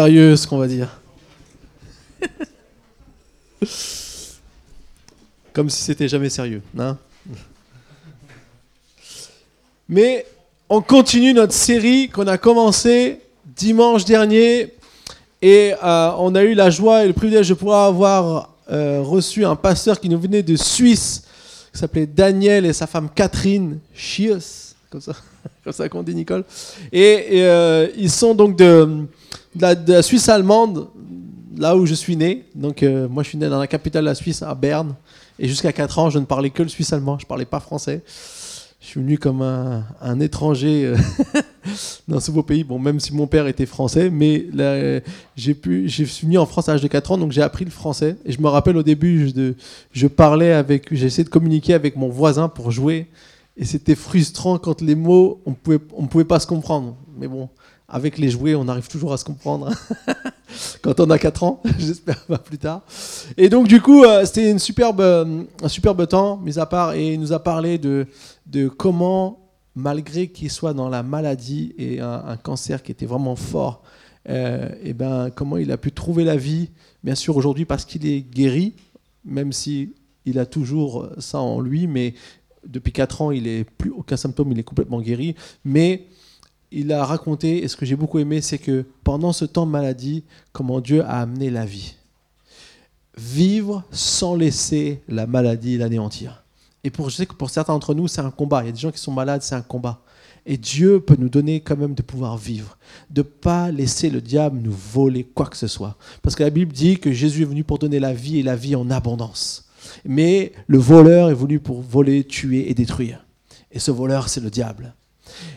Sérieux, ce qu'on va dire. Comme si c'était jamais sérieux. Hein Mais on continue notre série qu'on a commencé dimanche dernier et euh, on a eu la joie et le privilège de pouvoir avoir euh, reçu un pasteur qui nous venait de Suisse, qui s'appelait Daniel et sa femme Catherine Chios, comme ça, comme ça qu'on dit Nicole. Et, euh, ils sont donc de, de, la, Suisse allemande, là où je suis né. Donc moi je suis né dans la capitale de la Suisse, à Berne. Et jusqu'à 4 ans, je ne parlais que le suisse allemand, je ne parlais pas français je suis venu comme un, étranger euh, dans ce beau pays. Bon, même si mon père était français, mais j'ai pu, j'ai suis venu en France à l'âge de 4 ans, donc j'ai appris le français. Et je me rappelle au début, je, je parlais avec, j'essayais de communiquer avec mon voisin pour jouer, et c'était frustrant quand les mots, on pouvait, on pouvait pas se comprendre. Mais bon, avec les jouets, on arrive toujours à se comprendre. Quand on a 4 ans, j'espère pas plus tard. Et donc, du coup, euh, c'était une superbe, euh, un superbe temps, mis à part, et il nous a parlé de, de comment, malgré qu'il soit dans la maladie et un, cancer qui était vraiment fort, euh, et ben, comment il a pu trouver la vie, bien sûr, aujourd'hui, parce qu'il est guéri, même si il a toujours ça en lui, mais depuis 4 ans, il n'a plus aucun symptôme, il est complètement guéri. Mais il a raconté, et ce que j'ai beaucoup aimé, c'est que pendant ce temps de maladie, comment Dieu a amené la vie. Vivre sans laisser la maladie l'anéantir. Et pour, je sais que pour certains d'entre nous, c'est un combat. Il y a des gens qui sont malades, c'est un combat. Et Dieu peut nous donner quand même de pouvoir vivre, de ne pas laisser le diable nous voler quoi que ce soit. Parce que la Bible dit que Jésus est venu pour donner la vie et la vie en abondance. Mais le voleur est venu pour voler, tuer et détruire. Et ce voleur, c'est le diable.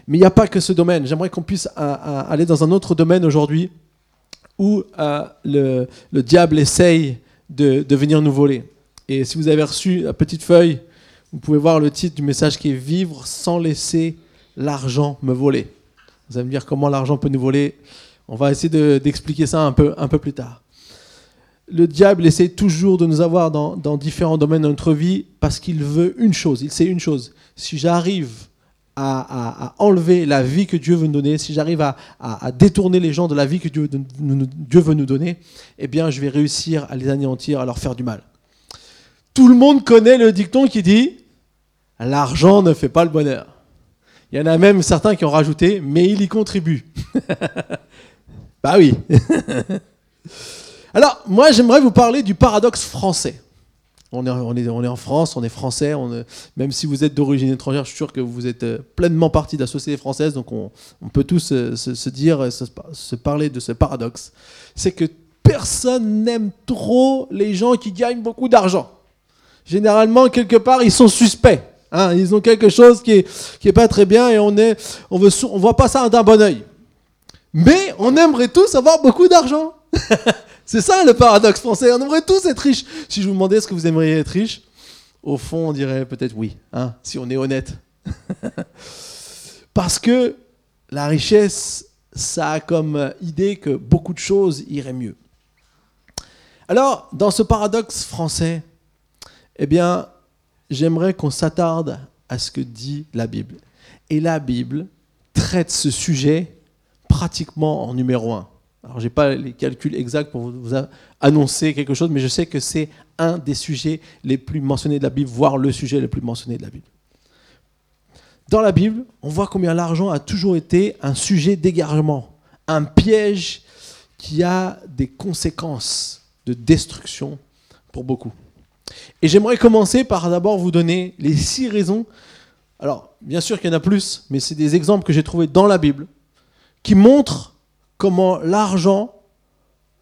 Mais il n'y a pas que ce domaine. J'aimerais qu'on puisse euh, euh, aller dans un autre domaine aujourd'hui où euh, le, diable essaye de, venir nous voler. Et si vous avez reçu la petite feuille, vous pouvez voir le titre du message qui est Vivre sans laisser l'argent me voler. Vous allez me dire comment l'argent peut nous voler. On va essayer d'expliquer ça un peu, un peu plus tard. Le diable essaie toujours de nous avoir dans, dans différents domaines de notre vie parce qu'il veut une chose. Il sait une chose. Si j'arrive à, enlever la vie que Dieu veut nous donner, si j'arrive à, détourner les gens de la vie que Dieu, Dieu, veut nous donner, eh bien, je vais réussir à les anéantir, à leur faire du mal. Tout le monde connaît le dicton qui dit L'argent ne fait pas le bonheur. Il y en a même certains qui ont rajouté Mais il y contribue. bah oui. Alors, moi, j'aimerais vous parler du paradoxe français. On est, est, est, en France, on est français, on même si vous êtes d'origine étrangère, je suis sûr que vous êtes euh, pleinement partie de la société française, donc on, peut tous euh, se, dire, euh, se, parler de ce paradoxe. C'est que personne n'aime trop les gens qui gagnent beaucoup d'argent. Généralement, quelque part, ils sont suspects. Hein. ils ont quelque chose qui est, qui est pas très bien et on est, on voit pas ça d'un bon oeil. Mais on aimerait tous avoir beaucoup d'argent. C'est ça le paradoxe français. On aimerait tous être riches. Si je vous demandais est-ce que vous aimeriez être riche, au fond, on dirait peut-être oui, hein, si on est honnête. Parce que la richesse, ça a comme idée que beaucoup de choses iraient mieux. Alors, dans ce paradoxe français, eh bien, j'aimerais qu'on s'attarde à ce que dit la Bible. Et la Bible traite ce sujet pratiquement en numéro un. Alors, je n'ai pas les calculs exacts pour vous annoncer quelque chose, mais je sais que c'est un des sujets les plus mentionnés de la Bible, voire le sujet le plus mentionné de la Bible. Dans la Bible, on voit combien l'argent a toujours été un sujet d'égarement, un piège qui a des conséquences de destruction pour beaucoup. Et j'aimerais commencer par d'abord vous donner les six raisons. Alors, bien sûr qu'il y en a plus, mais c'est des exemples que j'ai trouvés dans la Bible qui montrent comment l'argent,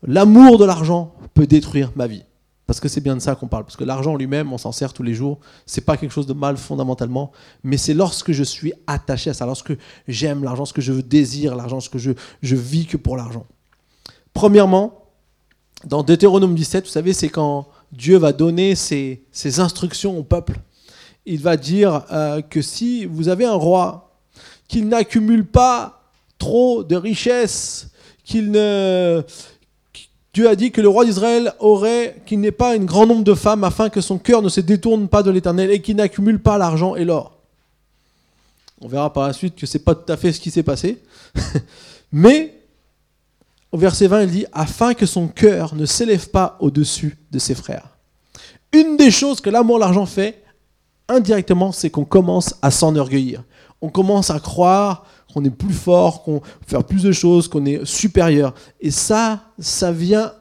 l'amour de l'argent peut détruire ma vie. Parce que c'est bien de ça qu'on parle. Parce que l'argent lui-même, on s'en sert tous les jours. C'est pas quelque chose de mal fondamentalement. Mais c'est lorsque je suis attaché à ça, lorsque j'aime l'argent, ce que je désire l'argent, ce que je, je vis que pour l'argent. Premièrement, dans Deutéronome 17, vous savez, c'est quand Dieu va donner ses, ses, instructions au peuple. Il va dire euh, que si vous avez un roi qui n'accumule pas trop de richesses qu'il ne... Dieu a dit que le roi d'Israël aurait, qu'il n'ait pas un grand nombre de femmes afin que son cœur ne se détourne pas de l'éternel et qu'il n'accumule pas l'argent et l'or. On verra par la suite que c'est pas tout à fait ce qui s'est passé. Mais au verset 20, il dit Afin que son cœur ne s'élève pas au-dessus de ses frères. Une des choses que l'amour l'argent fait, indirectement, c'est qu'on commence à s'enorgueillir. On commence à croire qu'on est plus fort, qu'on peut faire plus de choses, qu'on est supérieur. Et ça, ça vient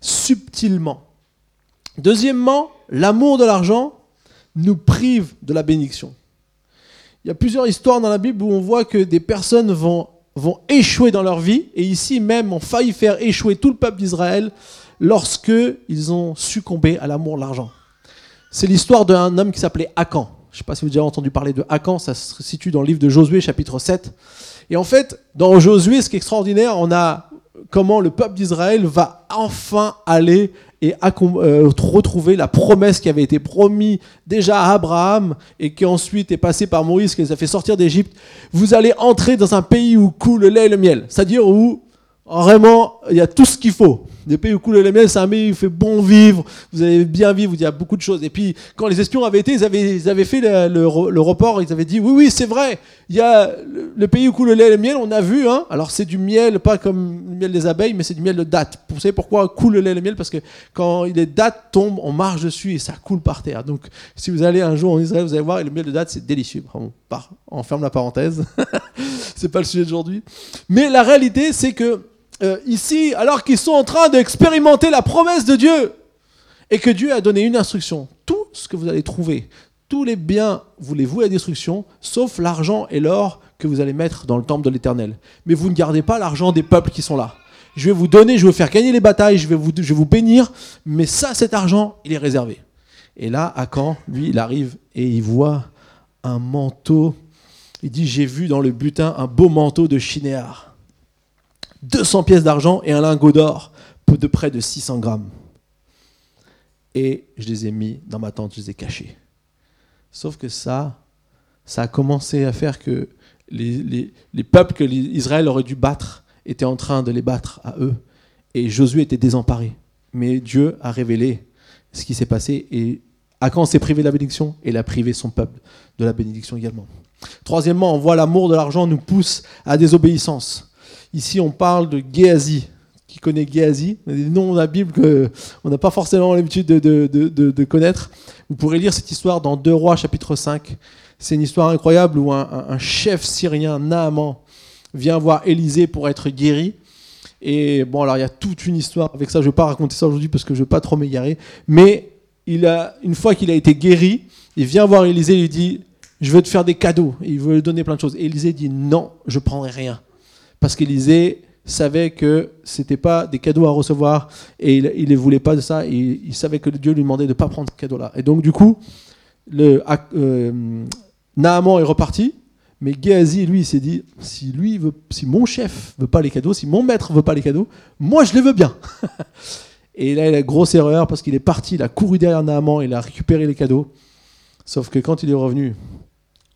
subtilement. Deuxièmement, l'amour de l'argent nous prive de la bénédiction. Il y a plusieurs histoires dans la Bible où on voit que des personnes vont, vont échouer dans leur vie, et ici même ont failli faire échouer tout le peuple d'Israël lorsque ils ont succombé à l'amour de l'argent. C'est l'histoire d'un homme qui s'appelait Akan. Je ne sais pas si vous avez déjà entendu parler de Akan, ça se situe dans le livre de Josué, chapitre 7. Et en fait, dans Josué, ce qui est extraordinaire, on a comment le peuple d'Israël va enfin aller et euh, retrouver la promesse qui avait été promise déjà à Abraham et qui ensuite est passée par Moïse, qui les a fait sortir d'Égypte. Vous allez entrer dans un pays où coule le lait et le miel, c'est-à-dire où vraiment il y a tout ce qu'il faut. Des pays où coule le miel, où il fait bon vivre, vous allez bien vivre, il y a beaucoup de choses. Et puis, quand les espions avaient été, ils avaient, fait le, le, report, ils avaient dit Oui, oui, c'est vrai, il y a le, pays où coule le lait et le miel, on a vu. Hein. Alors, c'est du miel, pas comme le miel des abeilles, mais c'est du miel de date. Vous savez pourquoi coule le lait et le miel Parce que quand les dates tombent, on marche dessus et ça coule par terre. Donc, si vous allez un jour en Israël, vous allez voir, et le miel de date, c'est délicieux. On, on ferme la parenthèse. c'est pas le sujet d'aujourd'hui. Mais la réalité, c'est que euh, ici, alors qu'ils sont en train d'expérimenter la promesse de Dieu, et que Dieu a donné une instruction, tout ce que vous allez trouver, tous les biens, vous les vouez à destruction, sauf l'argent et l'or que vous allez mettre dans le temple de l'Éternel. Mais vous ne gardez pas l'argent des peuples qui sont là. Je vais vous donner, je vais vous faire gagner les batailles, je vais vous, bénir, mais ça, cet argent, il est réservé. Et là, Akan, lui, il arrive et il voit un manteau. Il dit, j'ai vu dans le butin un beau manteau de chinéar 200 pièces d'argent et un lingot d'or de près de 600 grammes. Et je les ai mis dans ma tente, je les ai cachés. Sauf que ça, ça a commencé à faire que les, peuples que Israël aurait dû battre étaient en train de les battre à eux. Et Josué était désemparé. Mais Dieu a révélé ce qui s'est passé. Et Akan s'est privé de la bénédiction? Il a privé son peuple de la bénédiction également. Troisièmement, on voit l'amour de l'argent nous pousse à désobéissance. Ici, on parle de Géasi. Qui connaît Géasi? Des noms de la Bible qu'on n'a pas forcément l'habitude de, connaître. Vous pourrez lire cette histoire dans 2 Rois, chapitre 5. C'est une histoire incroyable où un, chef syrien, Naaman, vient voir Élisée pour être guéri. Et bon, alors il y a toute une histoire avec ça. Je ne vais pas raconter ça aujourd'hui parce que je ne veux pas trop m'égarer. Mais il a, une fois qu'il a été guéri, il vient voir Élisée et lui dit Je veux te faire des cadeaux. il veut lui donner plein de choses. Élisée dit Non, je prendrai rien parce qu'Élisée savait que c'était pas des cadeaux à recevoir et il ne voulait pas de ça. Et il savait que Dieu lui demandait de ne pas prendre ce cadeau-là. Et donc, du coup, le, euh, Naaman est reparti. Mais Géasi, lui, il s'est dit si lui si mon chef veut pas les cadeaux, si mon maître veut pas les cadeaux, moi je les veux bien. et là, il a grosse erreur parce qu'il est parti, il a couru derrière Naaman, il a récupéré les cadeaux. Sauf que quand il est revenu,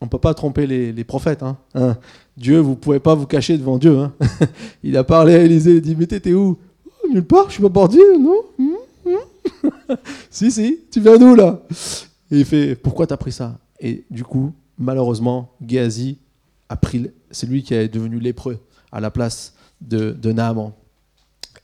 on ne peut pas tromper les, prophètes. Hein. Hein. Dieu, vous ne pouvez pas vous cacher devant Dieu. Hein. il a parlé à Élisée, il dit Mais t'étais où? Oh, Nulle part, je suis pas parti, non? Hum, hum. Si, si, tu viens d'où là? Et il fait Pourquoi tu as pris ça? Et du coup, malheureusement, Géasi a pris. C'est lui qui est devenu lépreux à la place de, de Naaman.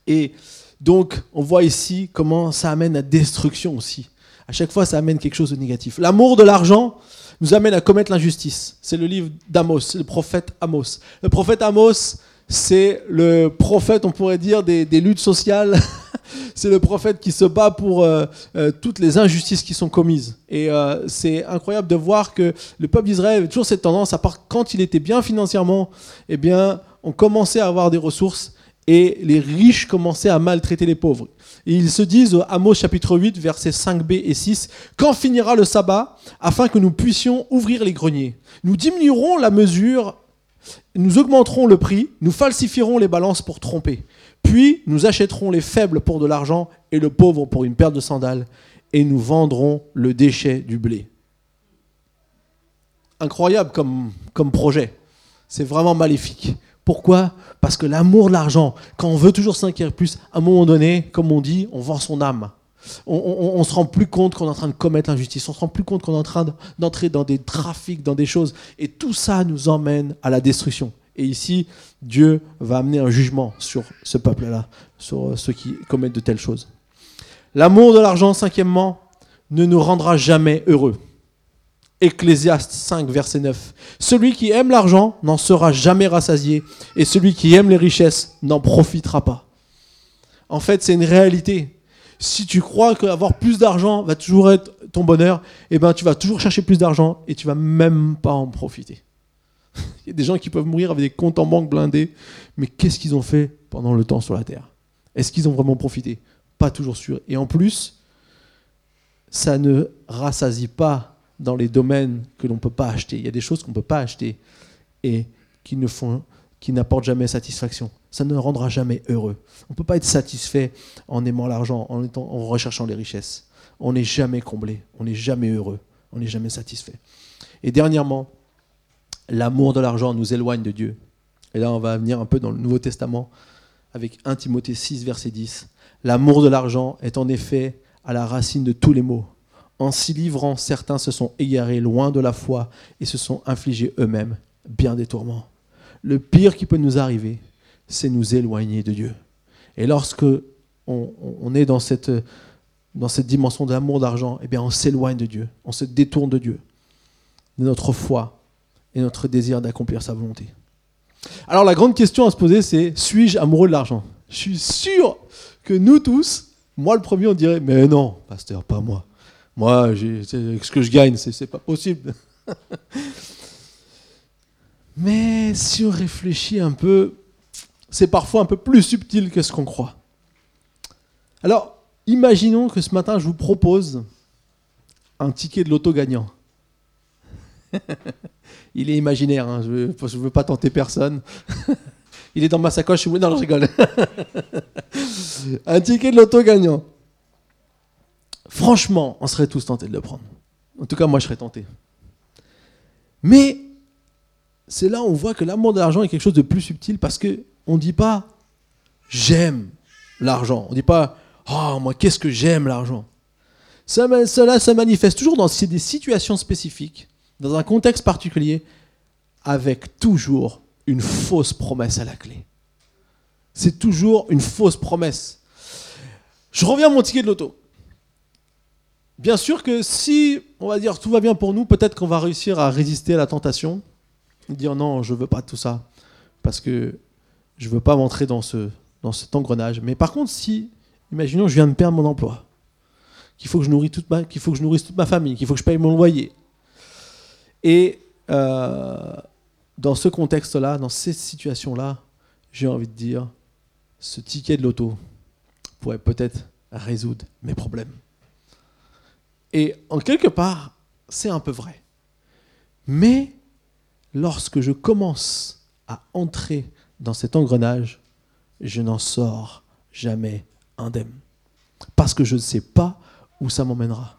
Et donc, on voit ici comment ça amène à destruction aussi. À chaque fois, ça amène quelque chose de négatif. L'amour de l'argent, nous amène à commettre l'injustice. C'est le livre d'Amos, le prophète Amos. Le prophète Amos, c'est le prophète, on pourrait dire, des, luttes sociales. c'est le prophète qui se bat pour euh, euh, toutes les injustices qui sont commises. Et euh, c'est incroyable de voir que le peuple d'Israël avait toujours cette tendance, à part quand il était bien financièrement, eh bien, on commençait à avoir des ressources et les riches commençaient à maltraiter les pauvres. Et ils se disent, au Amos chapitre 8, versets 5b et 6, Quand finira le sabbat, afin que nous puissions ouvrir les greniers Nous diminuerons la mesure, nous augmenterons le prix, nous falsifierons les balances pour tromper. Puis nous achèterons les faibles pour de l'argent et le pauvre pour une paire de sandales, et nous vendrons le déchet du blé. Incroyable comme, comme projet. C'est vraiment maléfique. Pourquoi Parce que l'amour de l'argent, quand on veut toujours s'inquiéter plus, à un moment donné, comme on dit, on vend son âme. On ne se rend plus compte qu'on est en train de commettre l'injustice, on se rend plus compte qu'on est en train d'entrer dans des trafics, dans des choses. Et tout ça nous emmène à la destruction. Et ici, Dieu va amener un jugement sur ce peuple-là, sur ceux qui commettent de telles choses. L'amour de l'argent, cinquièmement, ne nous rendra jamais heureux. Ecclésiaste 5, verset 9. Celui qui aime l'argent n'en sera jamais rassasié, et celui qui aime les richesses n'en profitera pas. En fait, c'est une réalité. Si tu crois qu'avoir plus d'argent va toujours être ton bonheur, eh ben, tu vas toujours chercher plus d'argent et tu vas même pas en profiter. Il y a des gens qui peuvent mourir avec des comptes en banque blindés, mais qu'est-ce qu'ils ont fait pendant le temps sur la terre? Est-ce qu'ils ont vraiment profité? Pas toujours sûr. Et en plus, ça ne rassasie pas dans les domaines que l'on ne peut pas acheter. Il y a des choses qu'on ne peut pas acheter et qui ne font, qui n'apportent jamais satisfaction. Ça ne rendra jamais heureux. On ne peut pas être satisfait en aimant l'argent, en, en recherchant les richesses. On n'est jamais comblé, on n'est jamais heureux, on n'est jamais satisfait. Et dernièrement, l'amour de l'argent nous éloigne de Dieu. Et là, on va venir un peu dans le Nouveau Testament avec 1 Timothée 6, verset 10. L'amour de l'argent est en effet à la racine de tous les maux. En s'y livrant, certains se sont égarés loin de la foi et se sont infligés eux-mêmes bien des tourments. Le pire qui peut nous arriver, c'est nous éloigner de Dieu. Et lorsque on, est dans cette, dimension d'amour d'argent, eh on s'éloigne de Dieu, on se détourne de Dieu, de notre foi et notre désir d'accomplir sa volonté. Alors la grande question à se poser, c'est suis-je amoureux de l'argent? Je suis sûr que nous tous, moi le premier, on dirait, mais non, pasteur, pas moi. Moi, ce que je gagne, c'est pas possible. mais si on réfléchit un peu, c'est parfois un peu plus subtil que ce qu'on croit. Alors, imaginons que ce matin, je vous propose un ticket de loto gagnant. Il est imaginaire, hein, je ne veux, pas tenter personne. Il est dans ma sacoche, non je rigole. un ticket de loto gagnant. Franchement, on serait tous tentés de le prendre. En tout cas, moi, je serais tenté. Mais c'est là où on voit que l'amour de l'argent est quelque chose de plus subtil parce que on ne dit pas j'aime l'argent. On ne dit pas oh, moi, qu'est-ce que j'aime l'argent. Cela se manifeste toujours dans des situations spécifiques, dans un contexte particulier, avec toujours une fausse promesse à la clé. C'est toujours une fausse promesse. Je reviens à mon ticket de loto. Bien sûr que si, on va dire, tout va bien pour nous, peut-être qu'on va réussir à résister à la tentation, dire non, je veux pas tout ça, parce que je veux pas m'entrer dans, ce, dans cet engrenage. Mais par contre, si, imaginons, je viens de perdre mon emploi, qu'il faut que je toute ma, qu'il faut que je nourrisse toute ma famille, qu'il faut que je paye mon loyer, et euh, dans ce contexte-là, dans cette situation-là, j'ai envie de dire, ce ticket de loto pourrait peut-être résoudre mes problèmes. Et en quelque part, c'est un peu vrai. Mais lorsque je commence à entrer dans cet engrenage, je n'en sors jamais indemne. Parce que je ne sais pas où ça m'emmènera.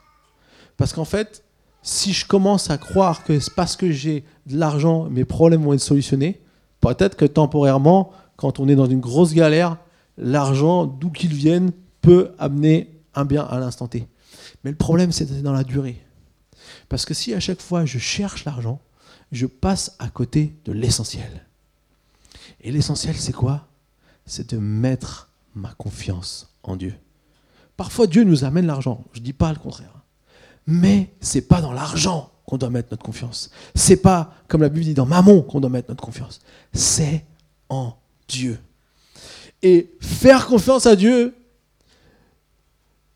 Parce qu'en fait, si je commence à croire que c'est parce que j'ai de l'argent, mes problèmes vont être solutionnés, peut-être que temporairement, quand on est dans une grosse galère, l'argent, d'où qu'il vienne, peut amener un bien à l'instant T. Mais le problème, c'est dans la durée. Parce que si à chaque fois je cherche l'argent, je passe à côté de l'essentiel. Et l'essentiel, c'est quoi? C'est de mettre ma confiance en Dieu. Parfois, Dieu nous amène l'argent. Je ne dis pas le contraire. Mais c'est pas dans l'argent qu'on doit mettre notre confiance. C'est pas, comme la Bible dit, dans Mammon qu'on doit mettre notre confiance. C'est en Dieu. Et faire confiance à Dieu,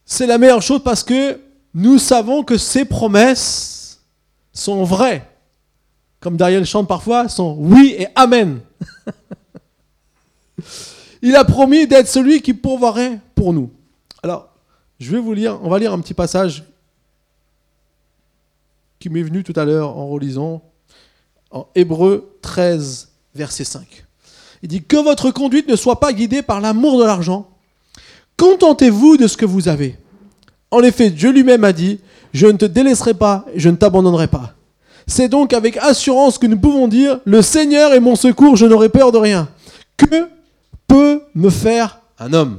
c'est la meilleure chose parce que nous savons que ses promesses sont vraies. Comme Dariel chante parfois, sont oui et amen. Il a promis d'être celui qui pourvoirait pour nous. Alors, je vais vous lire, on va lire un petit passage qui m'est venu tout à l'heure en relisant en Hébreu 13, verset 5. Il dit que votre conduite ne soit pas guidée par l'amour de l'argent, Contentez-vous de ce que vous avez. En effet, Dieu lui-même a dit, je ne te délaisserai pas je ne t'abandonnerai pas. C'est donc avec assurance que nous pouvons dire, le Seigneur est mon secours, je n'aurai peur de rien. Que peut me faire un homme?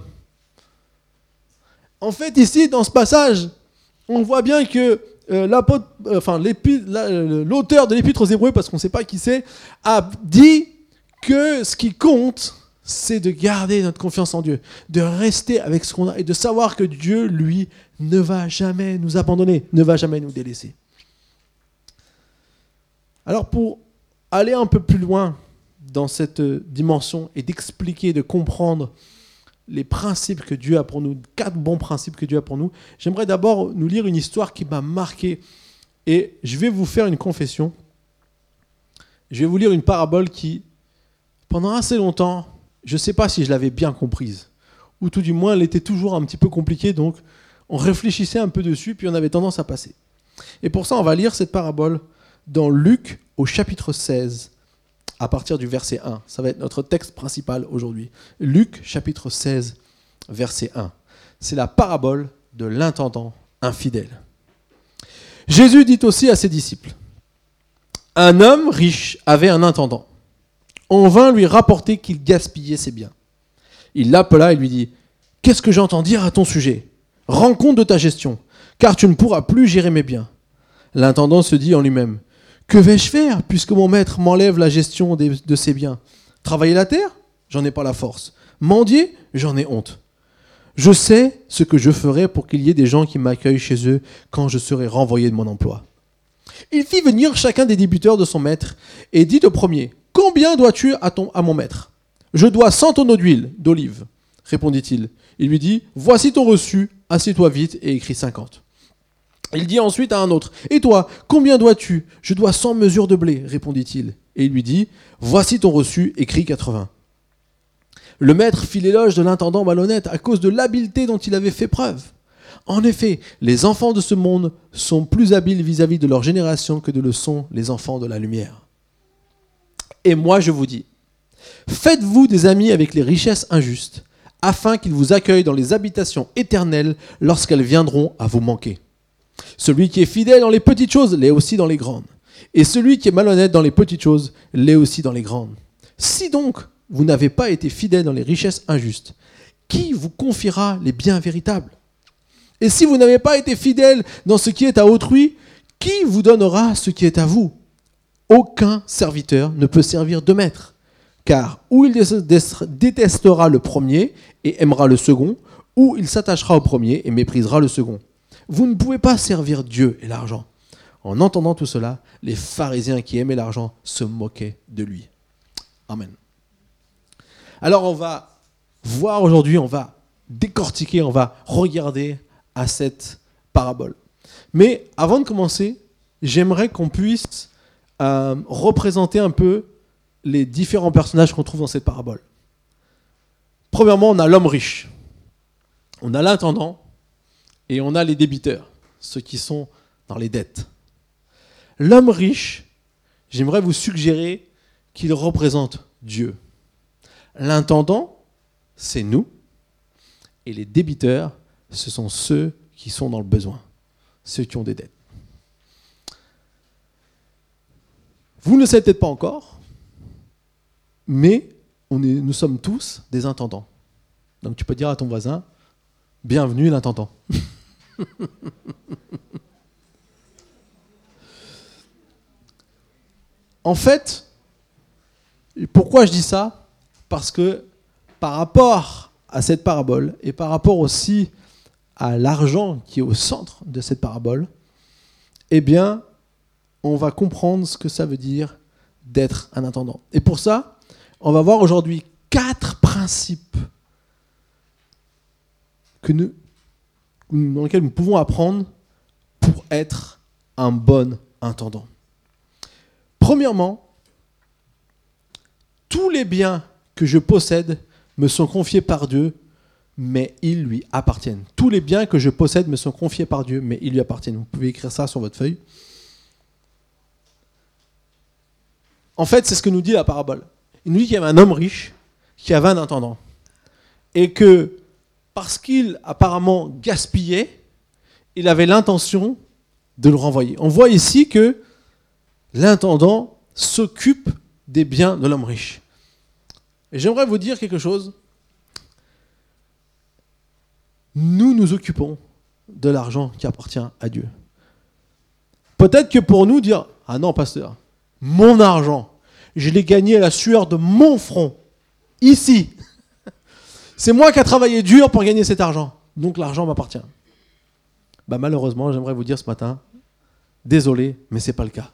En fait, ici, dans ce passage, on voit bien que euh, euh, l'auteur de l'épître aux Hébreux, parce qu'on ne sait pas qui c'est, a dit que ce qui compte, c'est de garder notre confiance en Dieu, de rester avec ce qu'on a et de savoir que Dieu, lui, ne va jamais nous abandonner, ne va jamais nous délaisser. Alors pour aller un peu plus loin dans cette dimension et d'expliquer, de comprendre les principes que Dieu a pour nous, quatre bons principes que Dieu a pour nous, j'aimerais d'abord nous lire une histoire qui m'a marqué et je vais vous faire une confession. Je vais vous lire une parabole qui, pendant assez longtemps, je ne sais pas si je l'avais bien comprise, ou tout du moins elle était toujours un petit peu compliquée, donc on réfléchissait un peu dessus, puis on avait tendance à passer. Et pour ça, on va lire cette parabole dans Luc au chapitre 16, à partir du verset 1. Ça va être notre texte principal aujourd'hui. Luc chapitre 16, verset 1. C'est la parabole de l'intendant infidèle. Jésus dit aussi à ses disciples, Un homme riche avait un intendant. On vint lui rapporter qu'il gaspillait ses biens. Il l'appela et lui dit, Qu'est-ce que j'entends dire à ton sujet? Rends compte de ta gestion, car tu ne pourras plus gérer mes biens. L'intendant se dit en lui-même, Que vais-je faire puisque mon maître m'enlève la gestion de ses biens? Travailler la terre? J'en ai pas la force. Mendier? J'en ai honte. Je sais ce que je ferai pour qu'il y ait des gens qui m'accueillent chez eux quand je serai renvoyé de mon emploi. Il fit venir chacun des débuteurs de son maître et dit au premier Combien dois-tu à, mon maître? Je dois cent tonneaux d'huile d'olive, répondit-il. Il lui dit Voici ton reçu, assieds-toi vite et écris cinquante. Il dit ensuite à un autre Et toi, combien dois-tu? Je dois cent mesures de blé, répondit-il. Et il lui dit Voici ton reçu, écris quatre-vingts. Le maître fit l'éloge de l'intendant malhonnête à cause de l'habileté dont il avait fait preuve. En effet, les enfants de ce monde sont plus habiles vis-à-vis de leur génération que de le sont les enfants de la lumière. Et moi je vous dis, faites-vous des amis avec les richesses injustes, afin qu'ils vous accueillent dans les habitations éternelles lorsqu'elles viendront à vous manquer. Celui qui est fidèle dans les petites choses l'est aussi dans les grandes, et celui qui est malhonnête dans les petites choses l'est aussi dans les grandes. Si donc vous n'avez pas été fidèle dans les richesses injustes, qui vous confiera les biens véritables? Et si vous n'avez pas été fidèle dans ce qui est à autrui, qui vous donnera ce qui est à vous? Aucun serviteur ne peut servir de maître, car ou il détestera le premier et aimera le second, ou il s'attachera au premier et méprisera le second. Vous ne pouvez pas servir Dieu et l'argent. En entendant tout cela, les pharisiens qui aimaient l'argent se moquaient de lui. Amen. Alors on va voir aujourd'hui, on va décortiquer, on va regarder à cette parabole. Mais avant de commencer, j'aimerais qu'on puisse euh, représenter un peu les différents personnages qu'on trouve dans cette parabole. Premièrement, on a l'homme riche, on a l'intendant et on a les débiteurs, ceux qui sont dans les dettes. L'homme riche, j'aimerais vous suggérer qu'il représente Dieu. L'intendant, c'est nous. Et les débiteurs, ce sont ceux qui sont dans le besoin, ceux qui ont des dettes. Vous ne le savez peut-être pas encore, mais nous sommes tous des intendants. Donc tu peux dire à ton voisin, bienvenue l'intendant. en fait, pourquoi je dis ça? Parce que par rapport à cette parabole et par rapport aussi à l'argent qui est au centre de cette parabole, eh bien, on va comprendre ce que ça veut dire d'être un intendant. Et pour ça, on va voir aujourd'hui quatre principes dans lesquels nous pouvons apprendre pour être un bon intendant. Premièrement, tous les biens que je possède me sont confiés par Dieu, mais ils lui appartiennent. Tous les biens que je possède me sont confiés par Dieu, mais ils lui appartiennent. Vous pouvez écrire ça sur votre feuille. En fait, c'est ce que nous dit la parabole. Il nous dit qu'il y avait un homme riche qui avait un intendant. Et que, parce qu'il apparemment gaspillait, il avait l'intention de le renvoyer. On voit ici que l'intendant s'occupe des biens de l'homme riche. Et j'aimerais vous dire quelque chose. Nous nous occupons de l'argent qui appartient à Dieu. Peut-être que pour nous dire, ah non, pasteur, mon argent, je l'ai gagné à la sueur de mon front. Ici. C'est moi qui ai travaillé dur pour gagner cet argent. Donc l'argent m'appartient. Bah malheureusement, j'aimerais vous dire ce matin, désolé, mais ce n'est pas le cas.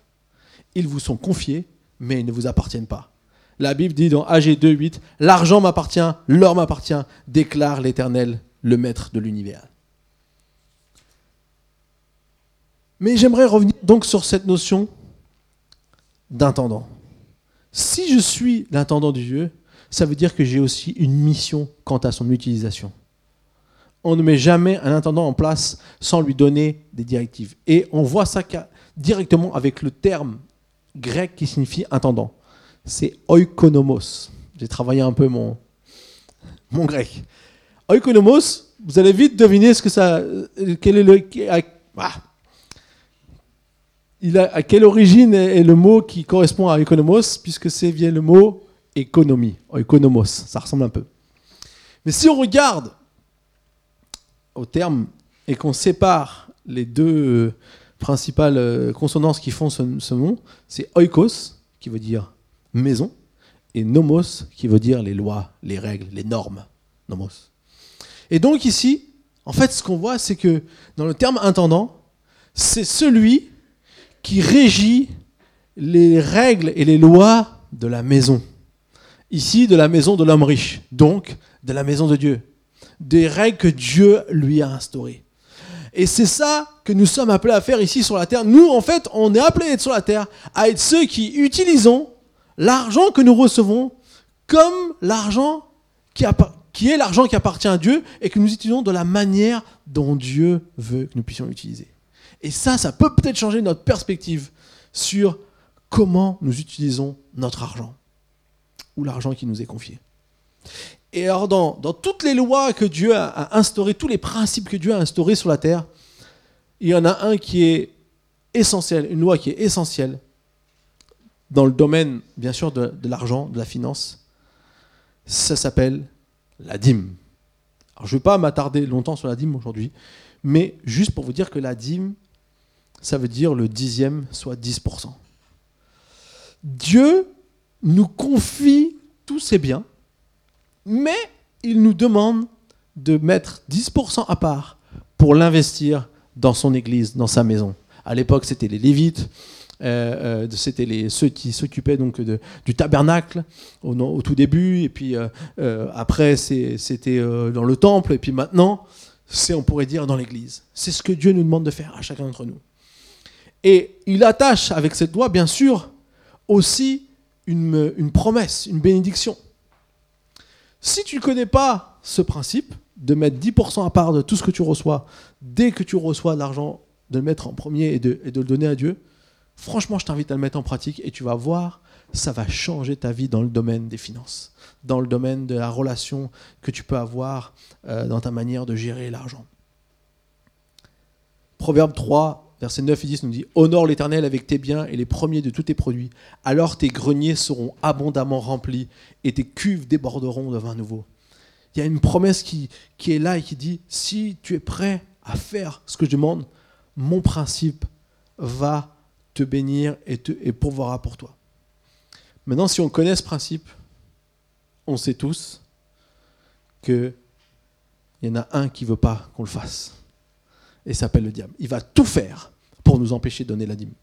Ils vous sont confiés, mais ils ne vous appartiennent pas. La Bible dit dans AG 2.8, l'argent m'appartient, l'or m'appartient, déclare l'Éternel, le maître de l'univers. Mais j'aimerais revenir donc sur cette notion d'intendant. Si je suis l'intendant de Dieu, ça veut dire que j'ai aussi une mission quant à son utilisation. On ne met jamais un intendant en place sans lui donner des directives. Et on voit ça directement avec le terme grec qui signifie intendant. C'est oikonomos. J'ai travaillé un peu mon, mon grec. Oikonomos, vous allez vite deviner ce que ça, quel est le, ah, à quelle origine est, le mot qui correspond à oikonomos, puisque c'est vient le mot économie, oikonomos, ça ressemble un peu. Mais si on regarde au terme et qu'on sépare les deux principales euh, consonances qui font ce, ce nom, c'est oikos, qui veut dire maison, et nomos, qui veut dire les lois, les règles, les normes. Nomos. Et donc ici, en fait, ce qu'on voit, c'est que dans le terme intendant, c'est celui qui régit les règles et les lois de la maison. Ici, de la maison de l'homme riche, donc de la maison de Dieu. Des règles que Dieu lui a instaurées. Et c'est ça que nous sommes appelés à faire ici sur la terre. Nous, en fait, on est appelés à être sur la terre, à être ceux qui utilisons l'argent que nous recevons comme l'argent qui, qui est l'argent qui appartient à Dieu et que nous utilisons de la manière dont Dieu veut que nous puissions l'utiliser. Et ça, ça peut peut-être changer notre perspective sur comment nous utilisons notre argent ou l'argent qui nous est confié. Et alors, dans, toutes les lois que Dieu a instaurées, tous les principes que Dieu a instaurés sur la terre, il y en a un qui est essentiel, une loi qui est essentielle dans le domaine, bien sûr, de, de l'argent, de la finance. Ça s'appelle la dîme. Alors, je ne vais pas m'attarder longtemps sur la dîme aujourd'hui, mais juste pour vous dire que la dîme, ça veut dire le dixième, soit 10%. Dieu nous confie tous ses biens, mais il nous demande de mettre 10% à part pour l'investir dans son église, dans sa maison. À l'époque, c'était les Lévites, euh, euh, c'était ceux qui s'occupaient donc du tabernacle au, tout début, et puis euh, après c'était dans le temple, et puis maintenant c'est, on pourrait dire, dans l'église. C'est ce que Dieu nous demande de faire à chacun d'entre nous. Et il attache avec cette loi, bien sûr, aussi une, promesse, une bénédiction. Si tu ne connais pas ce principe de mettre 10% à part de tout ce que tu reçois, dès que tu reçois de l'argent, de le mettre en premier et de, le donner à Dieu, franchement, je t'invite à le mettre en pratique et tu vas voir, ça va changer ta vie dans le domaine des finances, dans le domaine de la relation que tu peux avoir euh, dans ta manière de gérer l'argent. Proverbe 3, Verset 9 et 10 nous dit Honore l'Éternel avec tes biens et les premiers de tous tes produits. Alors tes greniers seront abondamment remplis et tes cuves déborderont de vin nouveau. Il y a une promesse qui, est là et qui dit Si tu es prêt à faire ce que je demande, mon principe va te bénir et, te, et pourvoira pour toi. Maintenant, si on connaît ce principe, on sait tous qu'il y en a un qui ne veut pas qu'on le fasse et s'appelle le diable. Il va tout faire pour nous empêcher de donner la dîme.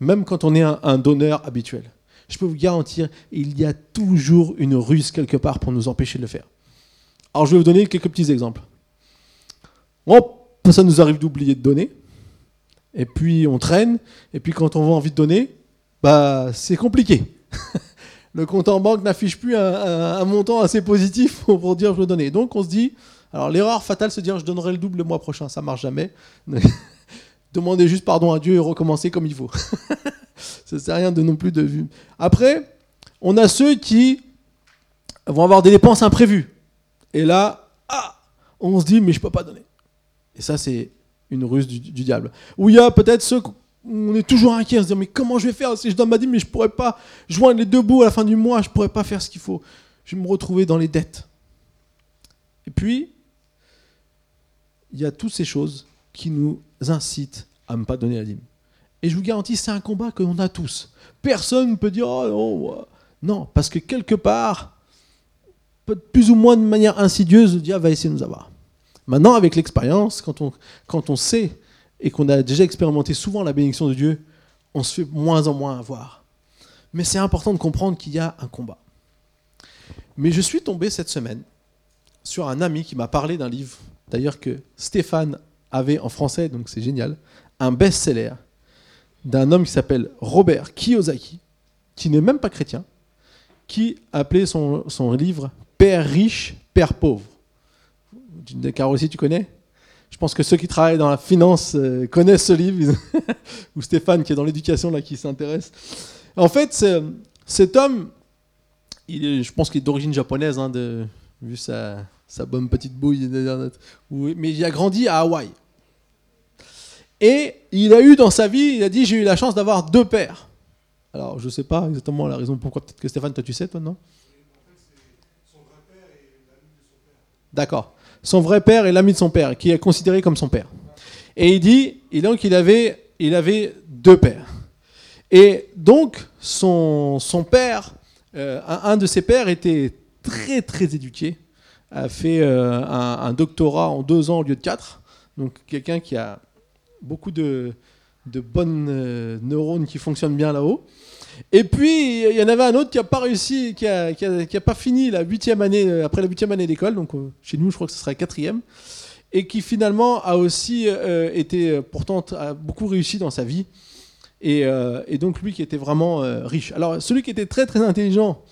Même quand on est un, donneur habituel. Je peux vous garantir, il y a toujours une ruse quelque part pour nous empêcher de le faire. Alors je vais vous donner quelques petits exemples. ça nous arrive d'oublier de donner. Et puis on traîne. Et puis quand on a envie de donner, bah c'est compliqué. le compte en banque n'affiche plus un, montant assez positif pour dire je veux donner. Donc on se dit, alors l'erreur fatale, c'est dire je donnerai le double le mois prochain, ça marche jamais. Demandez juste pardon à Dieu et recommencer comme il faut. ça sert à rien de non plus de vue. Après, on a ceux qui vont avoir des dépenses imprévues. Et là, ah, on se dit mais je peux pas donner. Et ça c'est une ruse du, diable. Ou il y a peut-être ceux on est toujours inquiet, on se dit mais comment je vais faire si je donne ma dîme mais je pourrais pas joindre les deux bouts à la fin du mois, je pourrais pas faire ce qu'il faut. Je vais me retrouver dans les dettes. Et puis, il y a toutes ces choses qui nous incitent à ne pas donner la dîme. Et je vous garantis, c'est un combat que l'on a tous. Personne ne peut dire oh non. Non, parce que quelque part, plus ou moins de manière insidieuse, le diable va essayer de nous avoir. Maintenant, avec l'expérience, quand on, quand on sait et qu'on a déjà expérimenté souvent la bénédiction de Dieu, on se fait moins en moins avoir. Mais c'est important de comprendre qu'il y a un combat. Mais je suis tombé cette semaine sur un ami qui m'a parlé d'un livre, d'ailleurs que Stéphane avait en français, donc c'est génial, un best-seller d'un homme qui s'appelle Robert Kiyosaki, qui n'est même pas chrétien, qui appelait son, son livre Père riche, Père pauvre. Car aussi, tu connais? Je pense que ceux qui travaillent dans la finance euh, connaissent ce livre, ou Stéphane qui est dans l'éducation là qui s'intéresse. En fait, cet homme, il je pense qu'il est d'origine japonaise, hein, de, vu sa, sa, bonne petite bouille, mais il a grandi à Hawaï. Et il a eu dans sa vie, il a dit, j'ai eu la chance d'avoir deux pères. Alors, je ne sais pas exactement la raison pourquoi, peut-être que Stéphane, toi tu sais, toi, non? D'accord. Son vrai père et l'ami de son père, qui est considéré comme son père. Et il dit, et donc il avait, il avait deux pères. Et donc, son, son père, euh, un, de ses pères était très très éduqué, a fait euh, un, doctorat en deux ans au lieu de quatre. Donc quelqu'un qui a beaucoup de, de bonnes euh, neurones qui fonctionnent bien là-haut. Et puis, il y en avait un autre qui n'a pas réussi, qui n'a qui a, pas fini la huitième année, après la huitième année d'école, donc chez nous, je crois que ce serait quatrième, et qui finalement a aussi été, pourtant, a beaucoup réussi dans sa vie. Euh, et, donc lui qui était vraiment euh, riche. Alors celui qui était très très intelligent,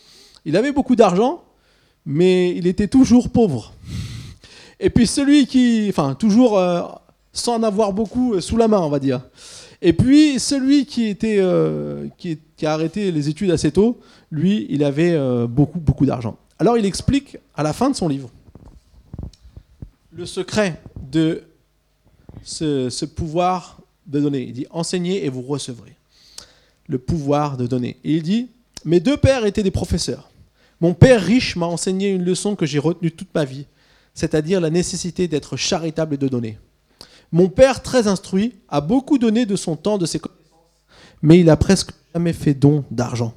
il avait beaucoup d'argent, mais il était toujours pauvre. Et puis celui qui, enfin toujours euh, sans en avoir beaucoup sous la main, on va dire. Et puis celui qui était, qui, qui, a arrêté les études assez tôt, lui, il avait beaucoup beaucoup d'argent. Alors il explique à la fin de son livre le secret de ce, ce pouvoir de donner. Il dit enseignez et vous recevrez. Le pouvoir de donner. Et il dit mes deux pères étaient des professeurs. Mon père riche m'a enseigné une leçon que j'ai retenue toute ma vie, c'est-à-dire la nécessité d'être charitable et de donner. Mon père, très instruit, a beaucoup donné de son temps, de ses connaissances, mais il a presque jamais fait don d'argent.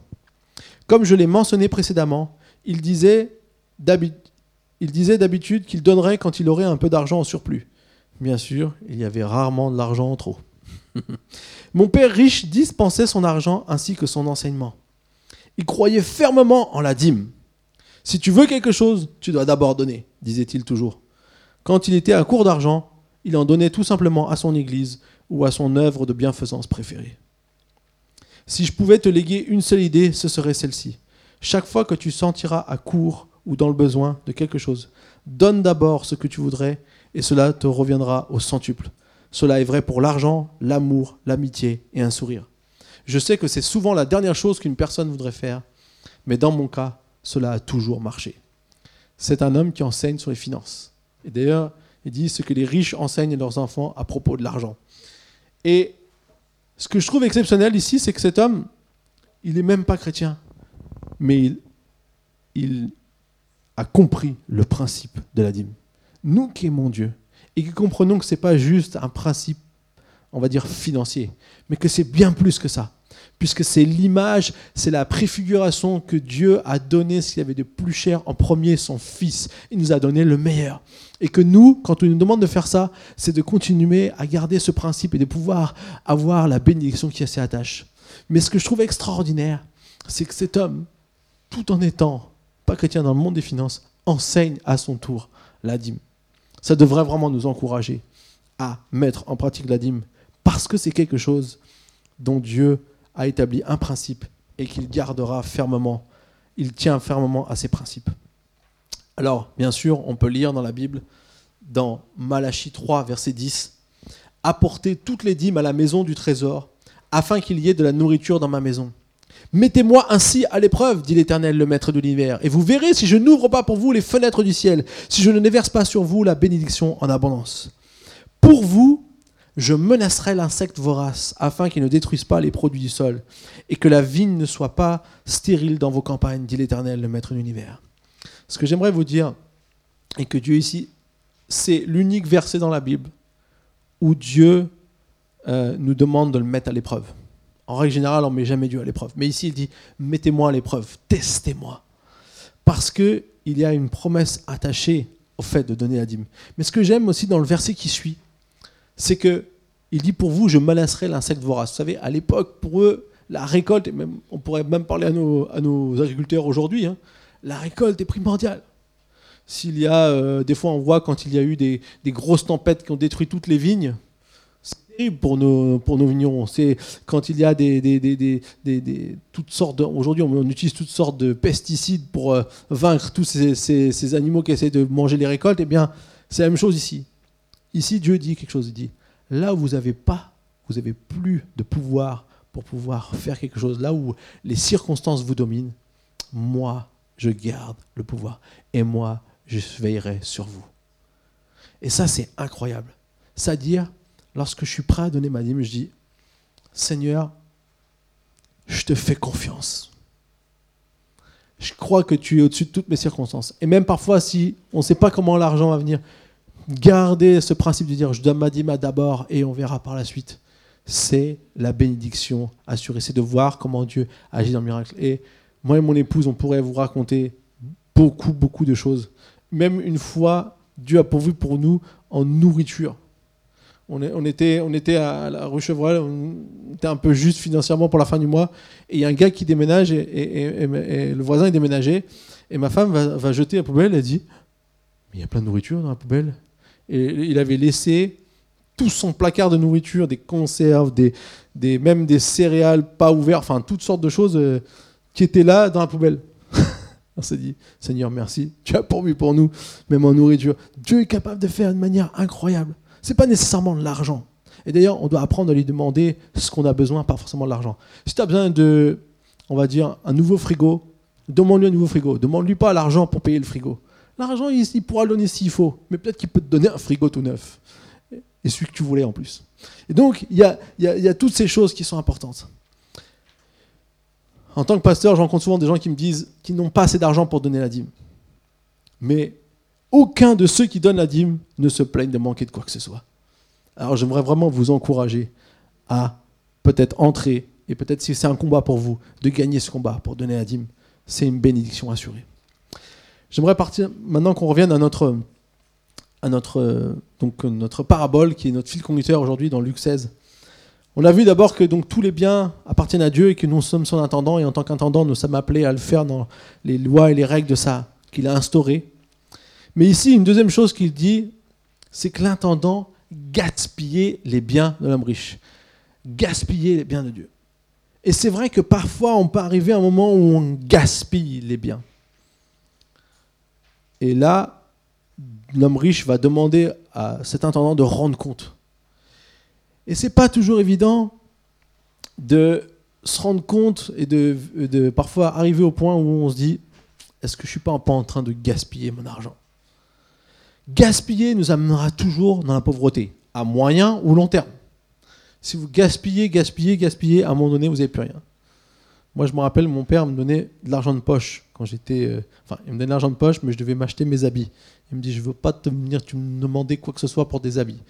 Comme je l'ai mentionné précédemment, il disait d'habitude qu'il donnerait quand il aurait un peu d'argent en surplus. Bien sûr, il y avait rarement de l'argent en trop. Mon père riche dispensait son argent ainsi que son enseignement. Il croyait fermement en la dîme. Si tu veux quelque chose, tu dois d'abord donner, disait-il toujours. Quand il était à court d'argent, il en donnait tout simplement à son église ou à son œuvre de bienfaisance préférée. Si je pouvais te léguer une seule idée, ce serait celle-ci. Chaque fois que tu sentiras à court ou dans le besoin de quelque chose, donne d'abord ce que tu voudrais et cela te reviendra au centuple. Cela est vrai pour l'argent, l'amour, l'amitié et un sourire. Je sais que c'est souvent la dernière chose qu'une personne voudrait faire, mais dans mon cas, cela a toujours marché. C'est un homme qui enseigne sur les finances. Et d'ailleurs, il dit ce que les riches enseignent à leurs enfants à propos de l'argent. Et ce que je trouve exceptionnel ici, c'est que cet homme, il n'est même pas chrétien, mais il, il a compris le principe de la dîme. Nous qui aimons Dieu, et que comprenons que ce n'est pas juste un principe, on va dire, financier, mais que c'est bien plus que ça. Puisque c'est l'image, c'est la préfiguration que Dieu a donné ce qu'il avait de plus cher en premier, son Fils. Il nous a donné le meilleur. Et que nous, quand on nous demande de faire ça, c'est de continuer à garder ce principe et de pouvoir avoir la bénédiction qui s'y attache. Mais ce que je trouve extraordinaire, c'est que cet homme, tout en étant pas chrétien dans le monde des finances, enseigne à son tour la dîme ça devrait vraiment nous encourager à mettre en pratique la dîme, parce que c'est quelque chose dont Dieu a établi un principe et qu'il gardera fermement. Il tient fermement à ses principes. Alors, bien sûr, on peut lire dans la Bible, dans Malachie 3, verset 10, Apportez toutes les dîmes à la maison du trésor, afin qu'il y ait de la nourriture dans ma maison. Mettez-moi ainsi à l'épreuve, dit l'Éternel, le Maître de l'univers, et vous verrez si je n'ouvre pas pour vous les fenêtres du ciel, si je ne déverse pas sur vous la bénédiction en abondance. Pour vous, je menacerai l'insecte vorace, afin qu'il ne détruise pas les produits du sol, et que la vigne ne soit pas stérile dans vos campagnes, dit l'Éternel, le Maître de l'univers. Ce que j'aimerais vous dire, est que Dieu ici, c'est l'unique verset dans la Bible où Dieu euh, nous demande de le mettre à l'épreuve. En règle générale, on ne met jamais Dieu à l'épreuve. Mais ici, il dit mettez-moi à l'épreuve, testez-moi. Parce qu'il y a une promesse attachée au fait de donner la dîme. Mais ce que j'aime aussi dans le verset qui suit, c'est que il dit pour vous, je menacerai l'insecte vorace. Vous savez, à l'époque, pour eux, la récolte, et même, on pourrait même parler à nos, agriculteurs aujourd'hui, hein, la récolte est primordiale. S'il y a, euh, des fois on voit quand il y a eu des, grosses tempêtes qui ont détruit toutes les vignes, c'est terrible pour nos, pour nos vignerons. C'est quand il y a des, des, des toutes sortes, aujourd'hui on, utilise toutes sortes de pesticides pour euh, vaincre tous ces, ces, animaux qui essaient de manger les récoltes, eh bien c'est la même chose ici. Ici Dieu dit quelque chose, il dit, là où vous n'avez pas, vous n'avez plus de pouvoir pour pouvoir faire quelque chose, là où les circonstances vous dominent, moi je garde le pouvoir. Et moi, je veillerai sur vous. Et ça, c'est incroyable. C'est-à-dire, lorsque je suis prêt à donner ma dîme, je dis, Seigneur, je te fais confiance. Je crois que tu es au-dessus de toutes mes circonstances. Et même parfois, si on ne sait pas comment l'argent va venir, garder ce principe de dire, je donne ma dîme d'abord et on verra par la suite. C'est la bénédiction assurée. C'est de voir comment Dieu agit dans le miracle. Et moi et mon épouse, on pourrait vous raconter beaucoup, beaucoup de choses même une fois, Dieu a pourvu pour nous en nourriture. On, était, on était à la rue Chevrel, on était un peu juste financièrement pour la fin du mois, et il y a un gars qui déménage, et, le voisin est déménagé, et ma femme va, jeter la poubelle, elle dit, mais il y a plein de nourriture dans la poubelle. Et il avait laissé tout son placard de nourriture, des conserves, des, même des céréales pas ouvertes, enfin toutes sortes de choses euh, qui étaient là dans la poubelle. On s'est dit, Seigneur, merci, tu as pourvu pour nous, même en nourriture. Dieu est capable de faire de manière incroyable. Ce n'est pas nécessairement de l'argent. Et d'ailleurs, on doit apprendre à lui demander ce qu'on a besoin, pas forcément de l'argent. Si tu as besoin de, on va dire, un nouveau frigo, demande-lui un nouveau frigo. Demande-lui pas l'argent pour payer le frigo. L'argent, il, pourra le donner s'il faut, mais peut-être qu'il peut te donner un frigo tout neuf. Et celui que tu voulais en plus. Et donc, il y a, toutes ces choses qui sont importantes. En tant que pasteur, je rencontre souvent des gens qui me disent qu'ils n'ont pas assez d'argent pour donner la dîme. Mais aucun de ceux qui donnent la dîme ne se plaignent de manquer de quoi que ce soit. Alors j'aimerais vraiment vous encourager à peut-être entrer, et peut-être si c'est un combat pour vous, de gagner ce combat pour donner la dîme. C'est une bénédiction assurée. J'aimerais maintenant qu'on revienne à notre, à notre, donc, notre parabole, qui est notre fil conducteur aujourd'hui dans Luc 16. On a vu d'abord que donc tous les biens appartiennent à Dieu et que nous sommes son intendant et en tant qu'intendant, nous sommes appelés à le faire dans les lois et les règles de ça qu'il a instaurées. Mais ici, une deuxième chose qu'il dit, c'est que l'intendant gaspillait les biens de l'homme riche, gaspillait les biens de Dieu. Et c'est vrai que parfois, on peut arriver à un moment où on gaspille les biens. Et là, l'homme riche va demander à cet intendant de rendre compte. Et c'est pas toujours évident de se rendre compte et de, parfois arriver au point où on se dit est-ce que je suis pas en train de gaspiller mon argent? Gaspiller nous amènera toujours dans la pauvreté, à moyen ou long terme. Si vous gaspillez, gaspillez, gaspillez, à un moment donné, vous n'avez plus rien. Moi, je me rappelle, mon père me donnait de l'argent de poche quand j'étais. Euh, enfin, il me donnait de l'argent de poche, mais je devais m'acheter mes habits. Il me dit Je veux pas te venir tu me demander quoi que ce soit pour des habits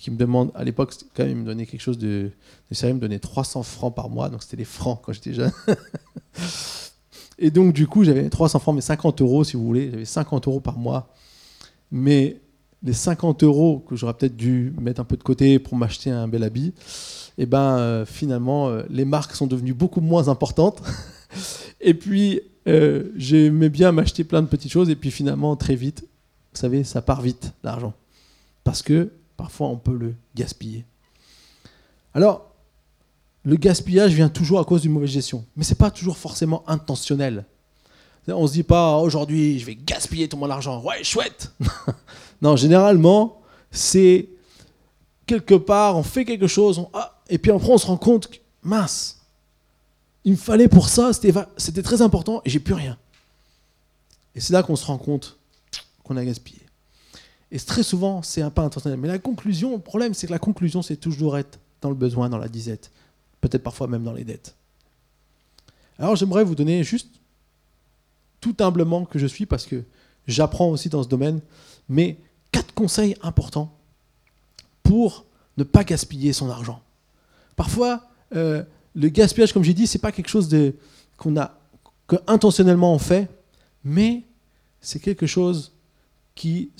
qui me demande, à l'époque, quand il me donnait quelque chose de, de sérieux, il me donnait 300 francs par mois, donc c'était les francs quand j'étais jeune. et donc, du coup, j'avais 300 francs, mais 50 euros, si vous voulez, j'avais 50 euros par mois. Mais les 50 euros que j'aurais peut-être dû mettre un peu de côté pour m'acheter un bel habit, et eh ben euh, finalement, euh, les marques sont devenues beaucoup moins importantes. et puis, euh, j'aimais bien m'acheter plein de petites choses, et puis finalement, très vite, vous savez, ça part vite, l'argent. Parce que Parfois, on peut le gaspiller. Alors, le gaspillage vient toujours à cause d'une mauvaise gestion. Mais ce n'est pas toujours forcément intentionnel. On se dit pas, aujourd'hui, je vais gaspiller tout mon argent. Ouais, chouette Non, généralement, c'est quelque part, on fait quelque chose, ah, et puis après, on se rend compte que, mince, il me fallait pour ça, c'était très important, et j'ai plus rien. Et c'est là qu'on se rend compte qu'on a gaspillé. Et très souvent, c'est un pas intentionnel. Mais la conclusion, le problème, c'est que la conclusion, c'est toujours être dans le besoin, dans la disette. Peut-être parfois même dans les dettes. Alors j'aimerais vous donner juste, tout humblement que je suis, parce que j'apprends aussi dans ce domaine, mais quatre conseils importants pour ne pas gaspiller son argent. Parfois, euh, le gaspillage, comme j'ai dit, c'est pas quelque chose qu'on a, que intentionnellement on fait, mais c'est quelque chose qui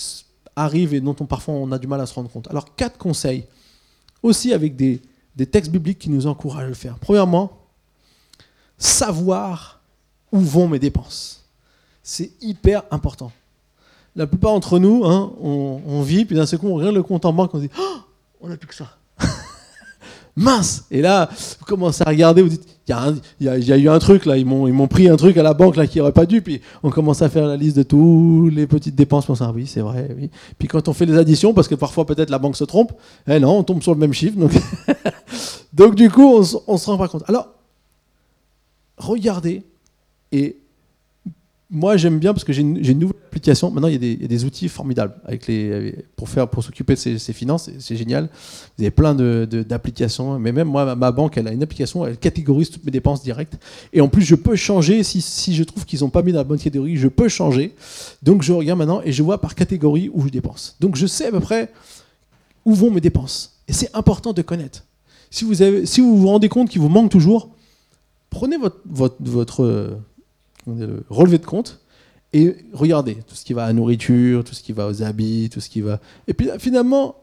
arrive et dont on, parfois on a du mal à se rendre compte. Alors, quatre conseils, aussi avec des textes bibliques qui nous encouragent à le faire. Premièrement, savoir où vont mes dépenses. C'est hyper important. La plupart d'entre nous, hein, on, vit, puis d'un seul coup, on regarde le compte en banque, on dit oh, on n'a plus que ça. Mince Et là, vous commencez à regarder, vous dites il y, a eu un truc là, ils m'ont pris un truc à la banque là qui n'aurait pas dû, puis on commence à faire la liste de toutes les petites dépenses. On se dit, oui, c'est vrai, oui. Puis quand on fait les additions, parce que parfois peut-être la banque se trompe, eh non, on tombe sur le même chiffre. Donc, donc du coup, on ne se rend pas compte. Alors, regardez et moi j'aime bien parce que j'ai une, nouvelle application. Maintenant il y, a des, outils formidables avec les, pour faire pour s'occuper de ses, finances, c'est génial. Vous avez plein d'applications, mais même moi ma banque elle a une application, elle catégorise toutes mes dépenses directes. Et en plus je peux changer si, si je trouve qu'ils n'ont pas mis dans la bonne catégorie, je peux changer. Donc je regarde maintenant et je vois par catégorie où je dépense. Donc je sais à peu près où vont mes dépenses. Et c'est important de connaître. Si vous, avez, si vous vous rendez compte qu'il vous manque toujours, prenez votre, votre, le relevé de compte et regardez tout ce qui va à la nourriture, tout ce qui va aux habits, tout ce qui va. Et puis finalement,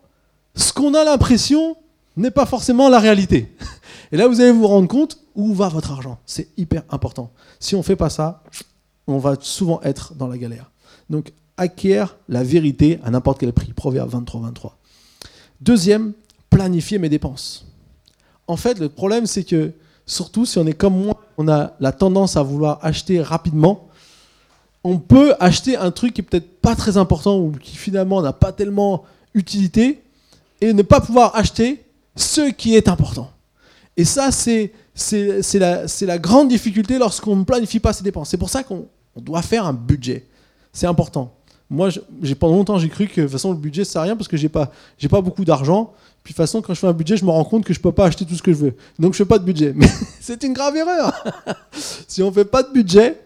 ce qu'on a l'impression n'est pas forcément la réalité. Et là, vous allez vous rendre compte où va votre argent. C'est hyper important. Si on ne fait pas ça, on va souvent être dans la galère. Donc, acquiert la vérité à n'importe quel prix. Proverbe 23, 23. Deuxième, planifier mes dépenses. En fait, le problème, c'est que surtout si on est comme moi, on a la tendance à vouloir acheter rapidement, on peut acheter un truc qui est peut-être pas très important ou qui finalement n'a pas tellement utilité et ne pas pouvoir acheter ce qui est important. Et ça, c'est, la, grande difficulté lorsqu'on ne planifie pas ses dépenses. C'est pour ça qu'on doit faire un budget. C'est important. Moi, pendant longtemps, j'ai cru que de toute façon, le budget, ça sert à rien parce que j'ai pas, pas beaucoup d'argent. Puis de toute façon, quand je fais un budget, je me rends compte que je ne peux pas acheter tout ce que je veux. Donc je fais pas de budget. Mais c'est une grave erreur. si on fait pas de budget,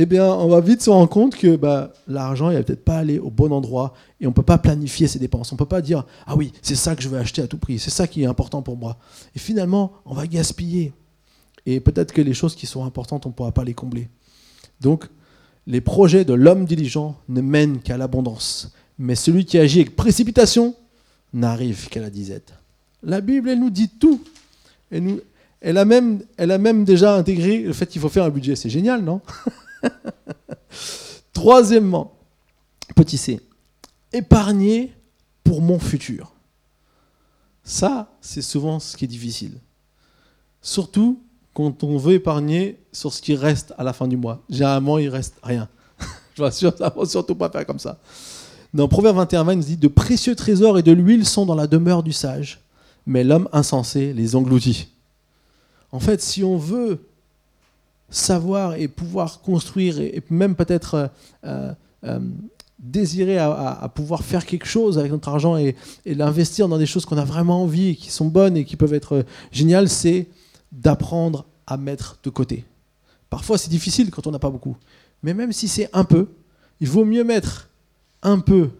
eh bien, on va vite se rendre compte que bah, l'argent, il va peut-être pas aller au bon endroit et on peut pas planifier ses dépenses. On peut pas dire ah oui, c'est ça que je veux acheter à tout prix. C'est ça qui est important pour moi. Et finalement, on va gaspiller. Et peut-être que les choses qui sont importantes, on ne pourra pas les combler. Donc, les projets de l'homme diligent ne mènent qu'à l'abondance. Mais celui qui agit avec précipitation n'arrive qu'à la disette. La Bible, elle nous dit tout. Elle, a même, elle a même déjà intégré le fait qu'il faut faire un budget. C'est génial, non? Troisièmement, petit c, épargner pour mon futur. Ça, c'est souvent ce qui est difficile. Surtout quand on veut épargner sur ce qui reste à la fin du mois. Généralement, il reste rien. Je vous assure, ça ne surtout pas faire comme ça. Dans Proverbe 21, 20, il nous dit De précieux trésors et de l'huile sont dans la demeure du sage, mais l'homme insensé les engloutit. En fait, si on veut savoir et pouvoir construire et même peut-être euh, euh, euh, désirer à, pouvoir faire quelque chose avec notre argent et, l'investir dans des choses qu'on a vraiment envie, qui sont bonnes et qui peuvent être géniales, c'est d'apprendre à mettre de côté. Parfois c'est difficile quand on n'a pas beaucoup, mais même si c'est un peu, il vaut mieux mettre un peu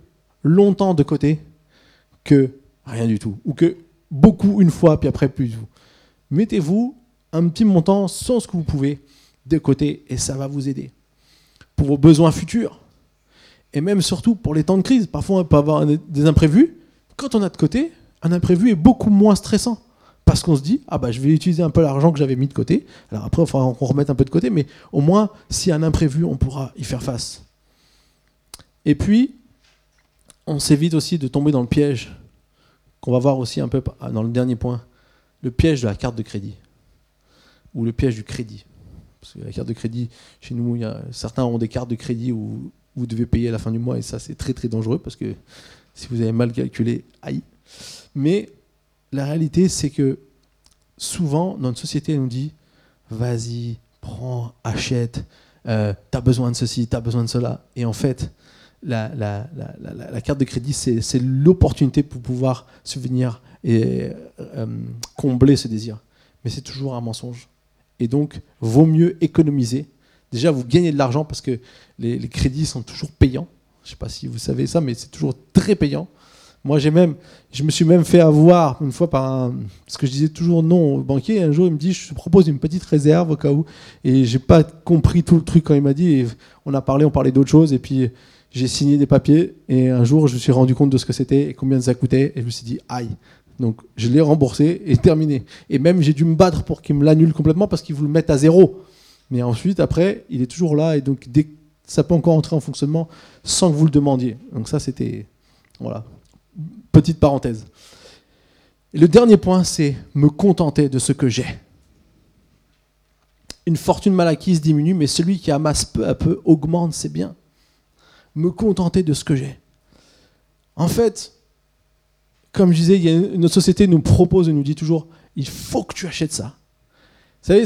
longtemps de côté que rien du tout. Ou que beaucoup une fois, puis après plus. Mettez-vous un petit montant sans ce que vous pouvez de côté et ça va vous aider. Pour vos besoins futurs. Et même surtout pour les temps de crise. Parfois on peut avoir des imprévus. Quand on a de côté, un imprévu est beaucoup moins stressant. Parce qu'on se dit, ah bah je vais utiliser un peu l'argent que j'avais mis de côté. Alors après, il faudra qu'on remette un peu de côté, mais au moins, a un imprévu, on pourra y faire face. Et puis, on s'évite aussi de tomber dans le piège qu'on va voir aussi un peu dans le dernier point, le piège de la carte de crédit ou le piège du crédit. Parce que la carte de crédit, chez nous, certains ont des cartes de crédit où vous devez payer à la fin du mois et ça c'est très très dangereux parce que si vous avez mal calculé, aïe. Mais la réalité c'est que souvent notre société nous dit vas-y, prends, achète, euh, t'as besoin de ceci, t'as besoin de cela. Et en fait, la, la, carte de crédit, c'est l'opportunité pour pouvoir subvenir et euh, combler ce désir. Mais c'est toujours un mensonge. Et donc, vaut mieux économiser. Déjà, vous gagnez de l'argent parce que les, crédits sont toujours payants. Je ne sais pas si vous savez ça, mais c'est toujours très payant. Moi, j'ai même, je me suis même fait avoir une fois par un, parce que je disais toujours non au banquier. Un jour, il me dit, je te propose une petite réserve au cas où. Et j'ai pas compris tout le truc quand il m'a dit. on a parlé, on parlait d'autre chose. Et puis, j'ai signé des papiers. Et un jour, je me suis rendu compte de ce que c'était et combien ça coûtait. Et je me suis dit, aïe. Donc, je l'ai remboursé et terminé. Et même, j'ai dû me battre pour qu'il me l'annule complètement parce qu'il vous le mette à zéro. Mais ensuite, après, il est toujours là. Et donc, ça peut encore entrer en fonctionnement sans que vous le demandiez. Donc, ça, c'était. Voilà. Petite parenthèse. Le dernier point, c'est me contenter de ce que j'ai. Une fortune mal acquise diminue, mais celui qui amasse peu à peu augmente ses biens. Me contenter de ce que j'ai. En fait, comme je disais, il y a notre société nous propose et nous dit toujours il faut que tu achètes ça. Vous savez,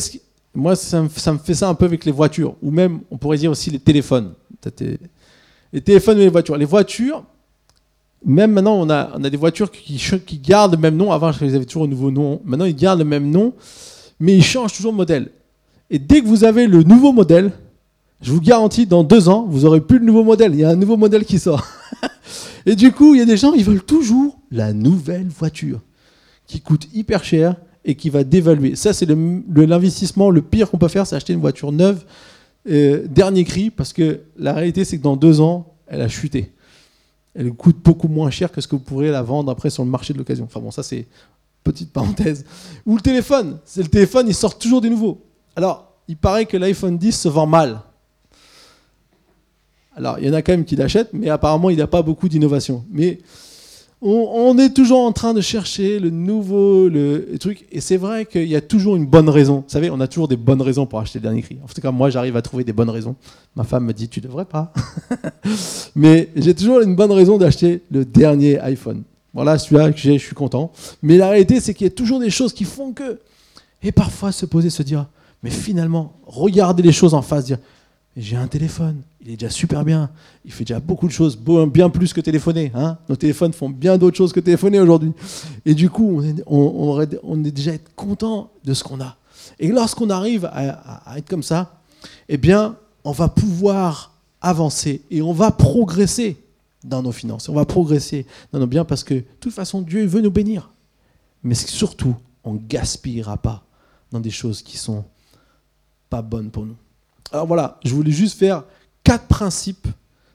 moi, ça me, ça me, fait ça un peu avec les voitures, ou même, on pourrait dire aussi les téléphones. Les téléphones et les voitures. Les voitures, même maintenant, on a, on a des voitures qui, qui, gardent le même nom. Avant, ils avaient toujours un nouveau nom. Maintenant, ils gardent le même nom, mais ils changent toujours de modèle. Et dès que vous avez le nouveau modèle, je vous garantis, dans deux ans, vous aurez plus le nouveau modèle. Il y a un nouveau modèle qui sort. et du coup, il y a des gens, ils veulent toujours la nouvelle voiture qui coûte hyper cher et qui va dévaluer. Ça, c'est l'investissement le, pire qu'on peut faire, c'est acheter une voiture neuve, euh, dernier cri, parce que la réalité, c'est que dans deux ans, elle a chuté elle coûte beaucoup moins cher que ce que vous pourrez la vendre après sur le marché de l'occasion. Enfin bon, ça c'est petite parenthèse. Ou le téléphone. C'est le téléphone, il sort toujours des nouveaux. Alors, il paraît que l'iPhone 10 se vend mal. Alors, il y en a quand même qui l'achètent, mais apparemment, il n'y a pas beaucoup d'innovation. Mais on, est toujours en train de chercher le nouveau le, truc. Et c'est vrai qu'il y a toujours une bonne raison. Vous savez, on a toujours des bonnes raisons pour acheter le dernier cri. En tout cas, moi, j'arrive à trouver des bonnes raisons. Ma femme me dit, tu devrais pas. Mais j'ai toujours une bonne raison d'acheter le dernier iPhone. Voilà, celui-là que j'ai, je suis content. Mais la réalité, c'est qu'il y a toujours des choses qui font que. Et parfois, se poser, se dire, mais finalement, regarder les choses en face, dire, j'ai un téléphone, il est déjà super bien, il fait déjà beaucoup de choses, bien plus que téléphoner. Hein Nos téléphones font bien d'autres choses que téléphoner aujourd'hui. Et du coup, on est, déjà content de ce qu'on a. Et lorsqu'on arrive à, être comme ça, eh bien, on va pouvoir avancer et on va progresser dans nos finances. On va progresser dans nos biens parce que de toute façon, Dieu veut nous bénir. Mais surtout, on ne gaspillera pas dans des choses qui sont pas bonnes pour nous. Alors voilà, je voulais juste faire quatre principes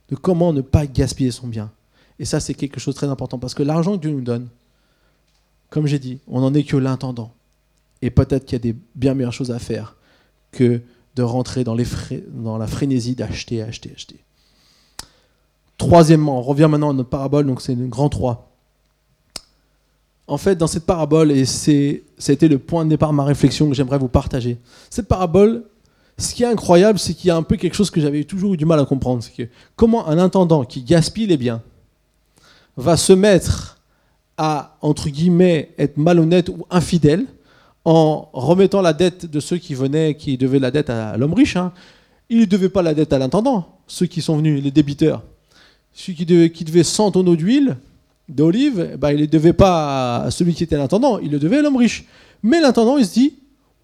de comment ne pas gaspiller son bien. Et ça, c'est quelque chose de très important parce que l'argent que Dieu nous donne, comme j'ai dit, on n'en est que l'intendant. Et peut-être qu'il y a des bien meilleures choses à faire que de rentrer dans, la frénésie d'acheter, acheter, acheter. Troisièmement, on revient maintenant à notre parabole, donc c'est une grand 3. En fait, dans cette parabole, et c'était le point de départ de ma réflexion que j'aimerais vous partager, cette parabole, ce qui est incroyable, c'est qu'il y a un peu quelque chose que j'avais toujours eu du mal à comprendre. C'est que comment un intendant qui gaspille les biens va se mettre à, entre guillemets, être malhonnête ou infidèle en remettant la dette de ceux qui venaient, qui devaient la dette à l'homme riche. Hein. Il ne devait pas la dette à l'intendant, ceux qui sont venus, les débiteurs. Celui qui devait, qui devait 100 tonneaux d'huile, d'olive, eh ben, il ne devait pas à celui qui était l'intendant, il le devait à l'homme riche. Mais l'intendant, il se dit,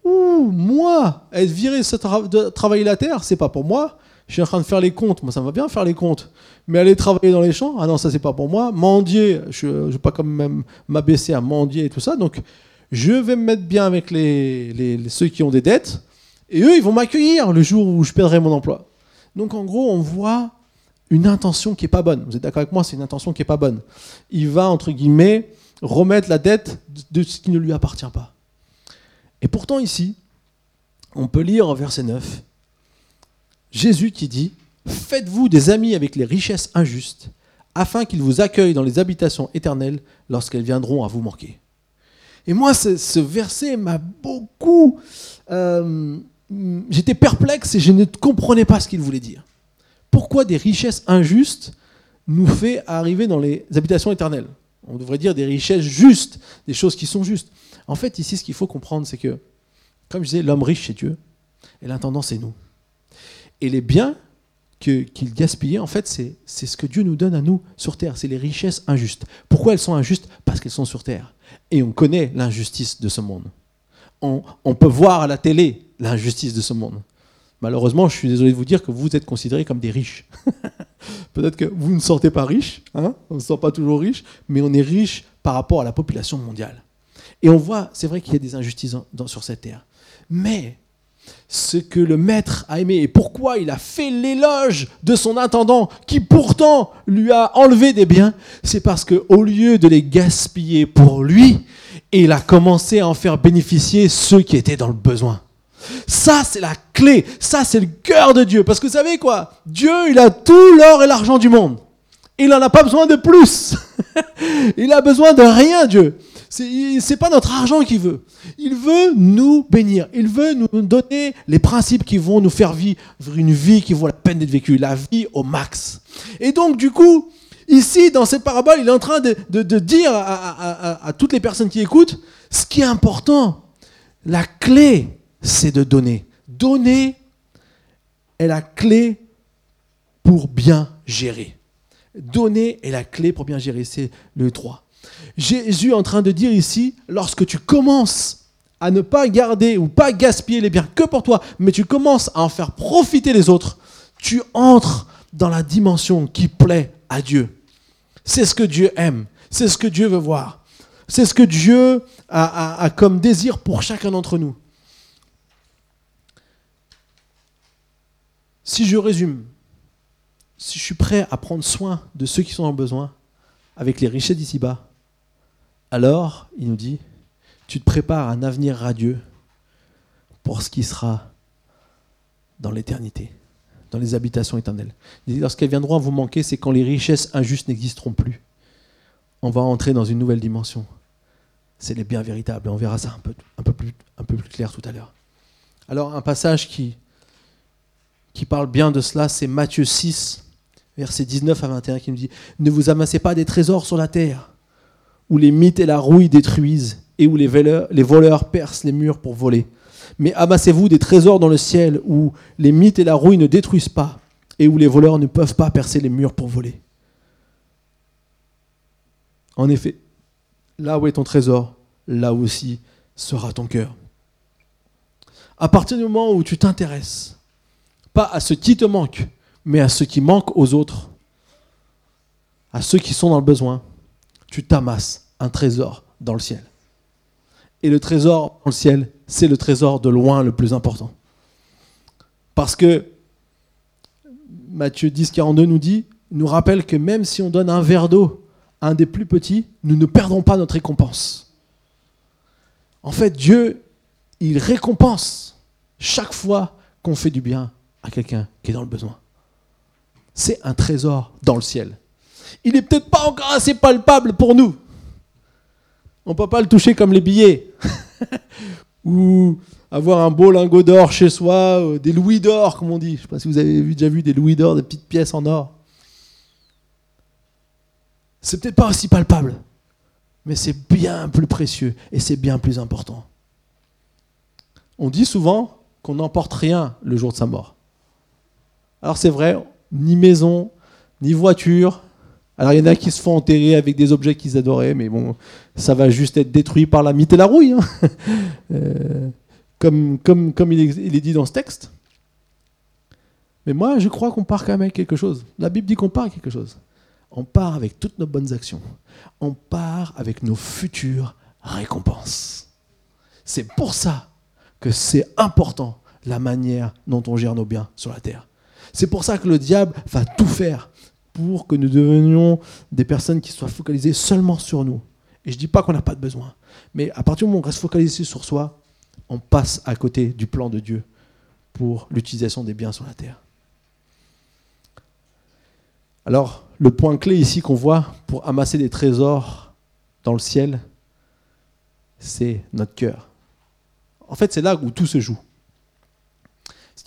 Ouh, moi, être viré de travailler la terre, c'est pas pour moi. Je suis en train de faire les comptes. Moi, ça me va bien faire les comptes. Mais aller travailler dans les champs, ah non, ça, c'est pas pour moi. Mendier, je ne vais pas quand même m'abaisser à mendier et tout ça. Donc, je vais me mettre bien avec les, ceux qui ont des dettes. Et eux, ils vont m'accueillir le jour où je perdrai mon emploi. Donc, en gros, on voit une intention qui est pas bonne. Vous êtes d'accord avec moi C'est une intention qui est pas bonne. Il va, entre guillemets, remettre la dette de ce qui ne lui appartient pas. Et pourtant ici, on peut lire en verset 9, Jésus qui dit, Faites-vous des amis avec les richesses injustes, afin qu'ils vous accueillent dans les habitations éternelles lorsqu'elles viendront à vous manquer. Et moi, ce, verset m'a beaucoup... Euh, j'étais perplexe et je ne comprenais pas ce qu'il voulait dire. Pourquoi des richesses injustes nous fait arriver dans les habitations éternelles? On devrait dire des richesses justes, des choses qui sont justes. En fait, ici, ce qu'il faut comprendre, c'est que, comme je disais, l'homme riche, c'est Dieu, et l'intendant, c'est nous. Et les biens qu'il gaspillait, en fait, c'est ce que Dieu nous donne à nous sur terre. C'est les richesses injustes. Pourquoi elles sont injustes? Parce qu'elles sont sur terre. Et on connaît l'injustice de ce monde. On, peut voir à la télé l'injustice de ce monde. Malheureusement, je suis désolé de vous dire que vous êtes considérés comme des riches. Peut-être que vous ne sortez pas riche, hein on ne sort pas toujours riche, mais on est riche par rapport à la population mondiale. Et on voit, c'est vrai qu'il y a des injustices sur cette terre. Mais ce que le maître a aimé et pourquoi il a fait l'éloge de son intendant qui pourtant lui a enlevé des biens, c'est parce que au lieu de les gaspiller pour lui, il a commencé à en faire bénéficier ceux qui étaient dans le besoin. Ça, c'est la clé. Ça, c'est le cœur de Dieu. Parce que vous savez quoi? Dieu, il a tout l'or et l'argent du monde. Il n'en a pas besoin de plus. il a besoin de rien, Dieu. C'est pas notre argent qu'il veut. Il veut nous bénir. Il veut nous donner les principes qui vont nous faire vivre une vie qui vaut la peine d'être vécue. La vie au max. Et donc, du coup, ici, dans cette parabole, il est en train de, dire à toutes les personnes qui écoutent ce qui est important. La clé, c'est de donner. Donner est la clé pour bien gérer. Donner est la clé pour bien gérer. C'est le 3. Jésus est en train de dire ici, lorsque tu commences à ne pas garder ou pas gaspiller les biens que pour toi, mais tu commences à en faire profiter les autres, tu entres dans la dimension qui plaît à Dieu. C'est ce que Dieu aime, c'est ce que Dieu veut voir, c'est ce que Dieu a, comme désir pour chacun d'entre nous. Si je résume, si je suis prêt à prendre soin de ceux qui sont en besoin, avec les richesses d'ici-bas, alors, il nous dit, tu te prépares un avenir radieux pour ce qui sera dans l'éternité, dans les habitations éternelles. Lorsqu'elles viendront vous manquer, c'est quand les richesses injustes n'existeront plus. On va entrer dans une nouvelle dimension. C'est les biens véritables. On verra ça un peu, un peu, plus, un peu plus clair tout à l'heure. Alors, un passage qui, qui parle bien de cela, c'est Matthieu 6, versets 19 à 21, qui nous dit Ne vous amassez pas des trésors sur la terre, où les mythes et la rouille détruisent, et où les voleurs, percent les murs pour voler. Mais amassez-vous des trésors dans le ciel, où les mythes et la rouille ne détruisent pas, et où les voleurs ne peuvent pas percer les murs pour voler. En effet, là où est ton trésor, là aussi sera ton cœur. À partir du moment où tu t'intéresses pas à ce qui te manque, mais à ce qui manque aux autres, à ceux qui sont dans le besoin. Tu t'amasses un trésor dans le ciel. Et le trésor dans le ciel, c'est le trésor de loin le plus important. Parce que Matthieu 10, 42 nous dit, nous rappelle que même si on donne un verre d'eau à un des plus petits, nous ne perdrons pas notre récompense. En fait, Dieu, il récompense chaque fois qu'on fait du bien à quelqu'un qui est dans le besoin. C'est un trésor dans le ciel. Il n'est peut-être pas encore assez palpable pour nous. On ne peut pas le toucher comme les billets. Ou avoir un beau lingot d'or chez soi, euh, des louis d'or, comme on dit. Je ne sais pas si vous avez déjà vu des louis d'or, des petites pièces en or. C'est peut-être pas aussi palpable, mais c'est bien plus précieux et c'est bien plus important. On dit souvent qu'on n'emporte rien le jour de sa mort. Alors c'est vrai, ni maison, ni voiture. Alors il y en a qui se font enterrer avec des objets qu'ils adoraient, mais bon, ça va juste être détruit par la mythe et la rouille. Hein. Euh, comme, comme, comme il, est, il est dit dans ce texte. Mais moi, je crois qu'on part quand même avec quelque chose. La Bible dit qu'on part avec quelque chose. On part avec toutes nos bonnes actions. On part avec nos futures récompenses. C'est pour ça que c'est important la manière dont on gère nos biens sur la terre. C'est pour ça que le diable va tout faire pour que nous devenions des personnes qui soient focalisées seulement sur nous. Et je ne dis pas qu'on n'a pas de besoin, mais à partir du moment où on reste focalisé sur soi, on passe à côté du plan de Dieu pour l'utilisation des biens sur la terre. Alors, le point clé ici qu'on voit pour amasser des trésors dans le ciel, c'est notre cœur. En fait, c'est là où tout se joue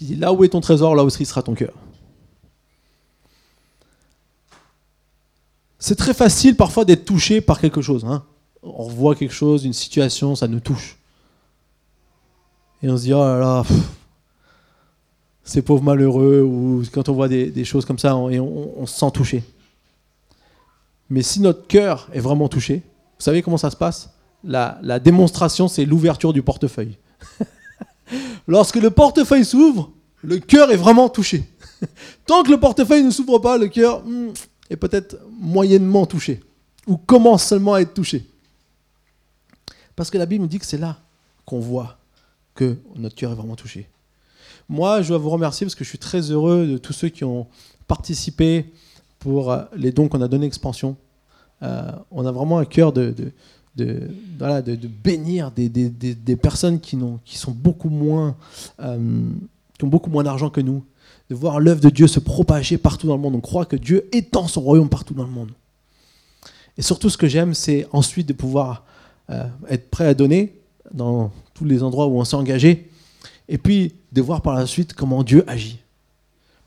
dit là où est ton trésor, là aussi sera ton cœur. C'est très facile parfois d'être touché par quelque chose. Hein. On voit quelque chose, une situation, ça nous touche. Et on se dit, oh là là, c'est pauvre malheureux, ou quand on voit des, choses comme ça, on, et on, se sent touché. Mais si notre cœur est vraiment touché, vous savez comment ça se passe? La démonstration, c'est l'ouverture du portefeuille. Lorsque le portefeuille s'ouvre, le cœur est vraiment touché. Tant que le portefeuille ne s'ouvre pas, le cœur hmm, est peut-être moyennement touché, ou commence seulement à être touché. Parce que la Bible nous dit que c'est là qu'on voit que notre cœur est vraiment touché. Moi, je dois vous remercier parce que je suis très heureux de tous ceux qui ont participé pour euh, les dons qu'on a donnés Expansion. Euh, on a vraiment un cœur de, de, de, bénir des, des, des, personnes qui, qui sont beaucoup moins, euh, qui ont beaucoup moins d'argent que nous, de voir l'œuvre de Dieu se propager partout dans le monde. On croit que Dieu étend son royaume partout dans le monde. Et surtout, ce que j'aime, c'est ensuite de pouvoir être prêt à donner dans tous les endroits où on s'est engagé, et puis de voir par la suite comment Dieu agit.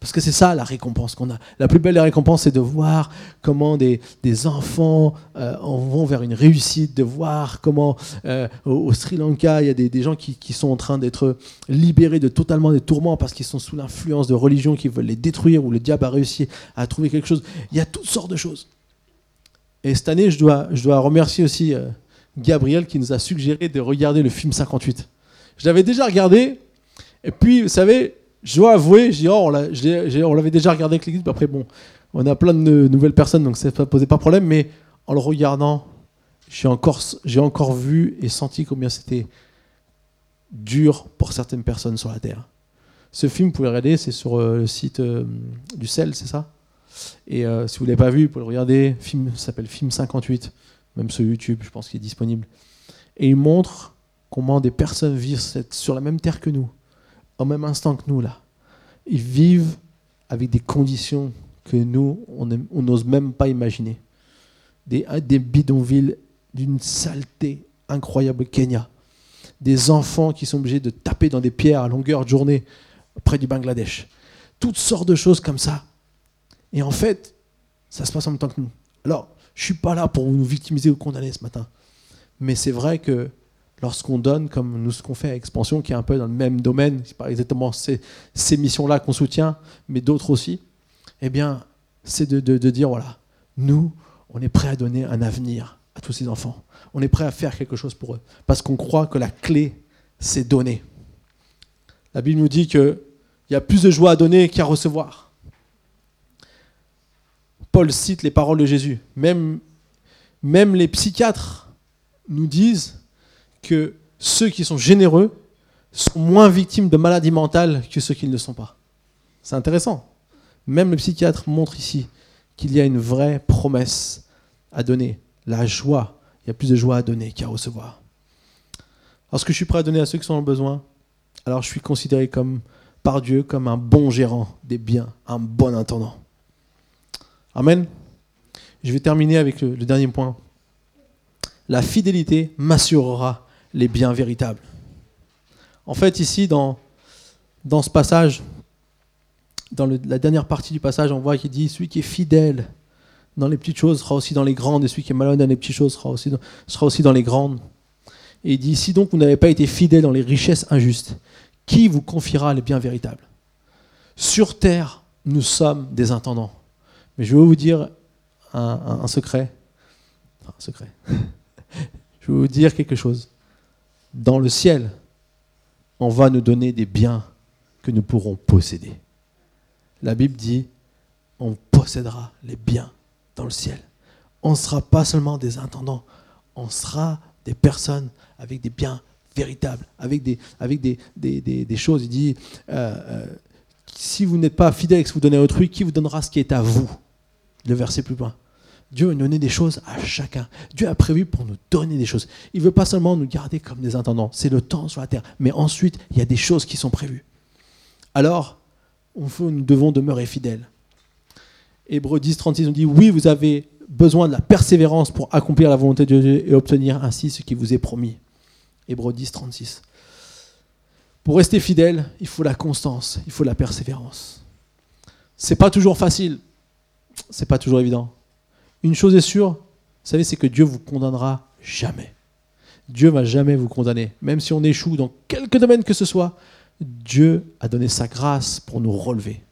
Parce que c'est ça la récompense qu'on a. La plus belle des récompenses, c'est de voir comment des, des enfants euh, vont vers une réussite, de voir comment euh, au, Sri Lanka, il y a des, des gens qui, qui, sont en train d'être libérés de totalement des tourments parce qu'ils sont sous l'influence de religions qui veulent les détruire, ou le diable a réussi à trouver quelque chose. Il y a toutes sortes de choses. Et cette année, je dois, je dois remercier aussi euh, Gabriel qui nous a suggéré de regarder le film 58. Je l'avais déjà regardé, et puis, vous savez, je dois avouer, je oh, on l'avait déjà regardé avec l'équipe. Après, bon, on a plein de nouvelles personnes, donc ça ne posait pas de problème. Mais en le regardant, j'ai encore, vu et senti combien c'était dur pour certaines personnes sur la Terre. Ce film, vous pouvez le regarder, c'est sur euh, le site euh, du CEL, c'est ça? Et euh, si vous ne l'avez pas vu, vous pouvez le regarder. Film s'appelle Film 58, même sur YouTube, je pense qu'il est disponible. Et il montre comment des personnes vivent sur la même terre que nous, au même instant que nous, là. Ils vivent avec des conditions que nous, on n'ose même pas imaginer. Des, bidonvilles d'une saleté incroyable Kenya. Des enfants qui sont obligés de taper dans des pierres à longueur de journée près du Bangladesh. Toutes sortes de choses comme ça. Et en fait, ça se passe en même temps que nous. Alors, je ne suis pas là pour nous victimiser ou condamner ce matin. Mais c'est vrai que lorsqu'on donne, comme nous ce qu'on fait à Expansion, qui est un peu dans le même domaine, c'est pas exactement ces, missions-là qu'on soutient, mais d'autres aussi, eh bien, c'est de, de, dire, voilà, nous, on est prêt à donner un avenir à tous ces enfants. On est prêt à faire quelque chose pour eux, parce qu'on croit que la clé, c'est donner. La Bible nous dit qu'il y a plus de joie à donner qu'à recevoir. Paul cite les paroles de Jésus. Même, même les psychiatres nous disent que ceux qui sont généreux sont moins victimes de maladies mentales que ceux qui ne le sont pas. C'est intéressant. Même le psychiatre montre ici qu'il y a une vraie promesse à donner. La joie. Il y a plus de joie à donner qu'à recevoir. Lorsque je suis prêt à donner à ceux qui sont en besoin, alors je suis considéré comme, par Dieu comme un bon gérant des biens, un bon intendant. Amen. Je vais terminer avec le dernier point. La fidélité m'assurera les biens véritables. En fait, ici, dans, dans ce passage, dans la dernière partie du passage, on voit qu'il dit Celui qui est fidèle dans les petites choses sera aussi dans les grandes, et celui qui est malhonnête dans les petites choses sera aussi dans, sera aussi dans les grandes. Et il dit Si donc vous n'avez pas été fidèle dans les richesses injustes, qui vous confiera les biens véritables? Sur terre, nous sommes des intendants. Mais je vais vous dire un, secret. Enfin, un secret. je vais vous dire quelque chose dans le ciel, on va nous donner des biens que nous pourrons posséder. La Bible dit, on possédera les biens dans le ciel. On ne sera pas seulement des intendants, on sera des personnes avec des biens véritables, avec des, choses. Il dit, euh, euh, si vous n'êtes pas fidèle et que vous donnez à autrui, qui vous donnera ce qui est à vous? Le verset plus loin. Dieu a donné des choses à chacun. Dieu a prévu pour nous donner des choses. Il ne veut pas seulement nous garder comme des intendants. C'est le temps sur la terre. Mais ensuite, il y a des choses qui sont prévues. Alors, nous devons demeurer fidèles. Hébreu 10, 36, on dit Oui, vous avez besoin de la persévérance pour accomplir la volonté de Dieu et obtenir ainsi ce qui vous est promis. Hébreu 10, 36. Pour rester fidèle, il faut la constance, il faut la persévérance. C'est pas toujours facile, c'est pas toujours évident. Une chose est sûre, vous savez, c'est que Dieu vous condamnera jamais. Dieu va jamais vous condamner. Même si on échoue dans quelque domaine que ce soit, Dieu a donné sa grâce pour nous relever.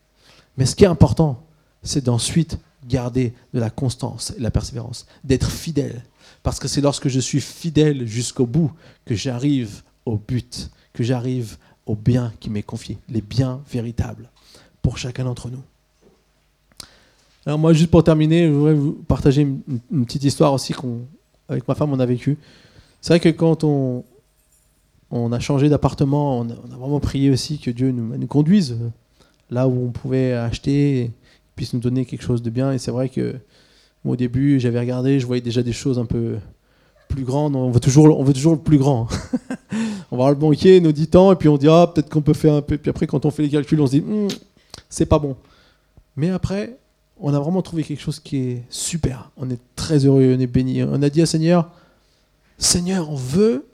Mais ce qui est important, c'est d'ensuite garder de la constance et de la persévérance, d'être fidèle. Parce que c'est lorsque je suis fidèle jusqu'au bout que j'arrive au but, que j'arrive au bien qui m'est confié, les biens véritables pour chacun d'entre nous. Alors moi, juste pour terminer, je voudrais vous partager une, petite histoire aussi qu'on, avec ma femme, on a vécu. C'est vrai que quand on, on a changé d'appartement, on, a vraiment prié aussi que Dieu nous, nous conduise là où on pouvait acheter, puisse nous donner quelque chose de bien. Et c'est vrai que au début, j'avais regardé, je voyais déjà des choses un peu plus grandes. On veut toujours, on veut toujours le plus grand. on va voir le banquier, nous dit tant, et puis on dit ah peut-être qu'on peut faire un peu. Puis après, quand on fait les calculs, on se dit hmm, c'est pas bon. Mais après, on a vraiment trouvé quelque chose qui est super. On est très heureux, on est béni. On a dit à Seigneur, Seigneur, on veut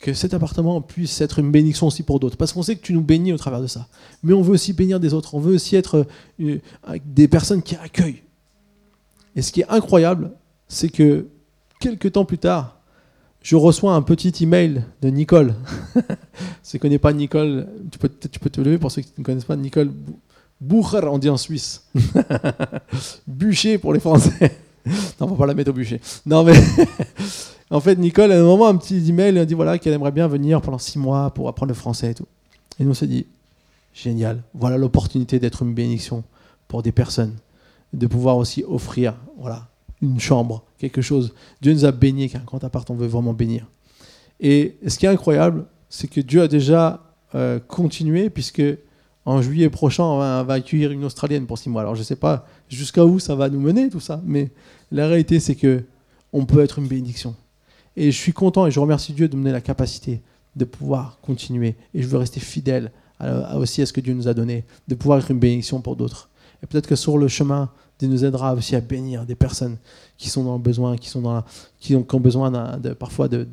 que cet appartement puisse être une bénédiction aussi pour d'autres. Parce qu'on sait que tu nous bénis au travers de ça. Mais on veut aussi bénir des autres. On veut aussi être euh, des personnes qui accueillent. Et ce qui est incroyable, c'est que quelques temps plus tard, je reçois un petit email de Nicole. Si tu ne connais pas Nicole, tu peux, tu peux te lever pour ceux qui ne connaissent pas Nicole Bucher, on dit en Suisse. bûcher pour les Français. non, on va pas la mettre au bûcher. Non, mais en fait, Nicole, a un moment, un petit email, elle dit voilà qu'elle aimerait bien venir pendant six mois pour apprendre le français et tout. Et nous on s'est dit génial, voilà l'opportunité d'être une bénédiction pour des personnes, de pouvoir aussi offrir, voilà, une chambre, quelque chose. Dieu nous a bénis, car quand part, on veut vraiment bénir. Et ce qui est incroyable, c'est que Dieu a déjà euh, continué, puisque en juillet prochain, on va, accueillir une Australienne pour six mois. Alors je ne sais pas jusqu'à où ça va nous mener, tout ça, mais la réalité, c'est que on peut être une bénédiction. Et je suis content et je remercie Dieu de me donner la capacité de pouvoir continuer. Et je veux rester fidèle aussi à ce que Dieu nous a donné, de pouvoir être une bénédiction pour d'autres. Et peut-être que sur le chemin, Dieu nous aidera aussi à bénir des personnes qui sont dans le besoin, qui, sont dans qui, ont, besoin parfois de,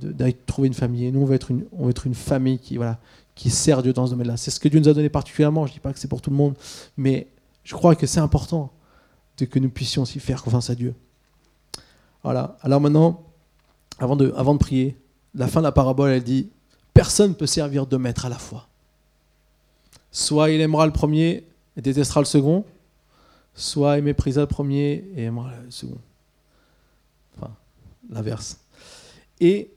trouver une famille. Et nous, on veut être une, on veut être une famille qui, voilà, qui sert Dieu dans ce domaine-là. C'est ce que Dieu nous a donné particulièrement. Je ne dis pas que c'est pour tout le monde, mais je crois que c'est important que nous puissions aussi faire confiance à Dieu. Voilà. Alors maintenant, avant de, avant de prier, la fin de la parabole, elle dit Personne ne peut servir deux maîtres à la fois. Soit il aimera le premier et détestera le second, soit il méprisera le premier et aimera le second. Enfin, l'inverse. Et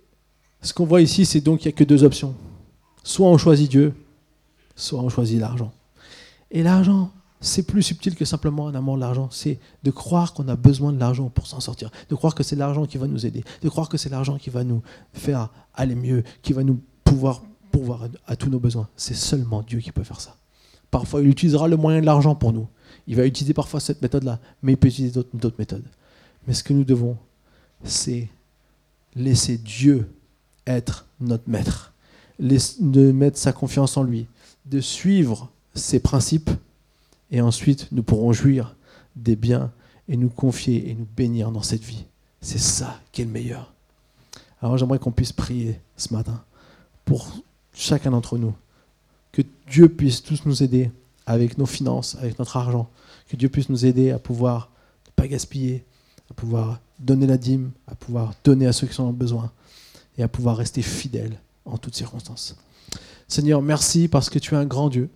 ce qu'on voit ici, c'est donc qu'il n'y a que deux options. Soit on choisit Dieu, soit on choisit l'argent. Et l'argent, c'est plus subtil que simplement un amour de l'argent. C'est de croire qu'on a besoin de l'argent pour s'en sortir. De croire que c'est l'argent qui va nous aider. De croire que c'est l'argent qui va nous faire aller mieux, qui va nous pouvoir pourvoir à tous nos besoins. C'est seulement Dieu qui peut faire ça. Parfois, il utilisera le moyen de l'argent pour nous. Il va utiliser parfois cette méthode-là, mais il peut utiliser d'autres méthodes. Mais ce que nous devons, c'est laisser Dieu être notre maître, de mettre sa confiance en lui, de suivre ses principes et ensuite, nous pourrons jouir des biens et nous confier et nous bénir dans cette vie. C'est ça qui est le meilleur. Alors j'aimerais qu'on puisse prier ce matin pour chacun d'entre nous. Que Dieu puisse tous nous aider avec nos finances, avec notre argent. Que Dieu puisse nous aider à pouvoir ne pas gaspiller, à pouvoir donner la dîme, à pouvoir donner à ceux qui en besoin et à pouvoir rester fidèles en toutes circonstances. Seigneur, merci parce que tu es un grand Dieu.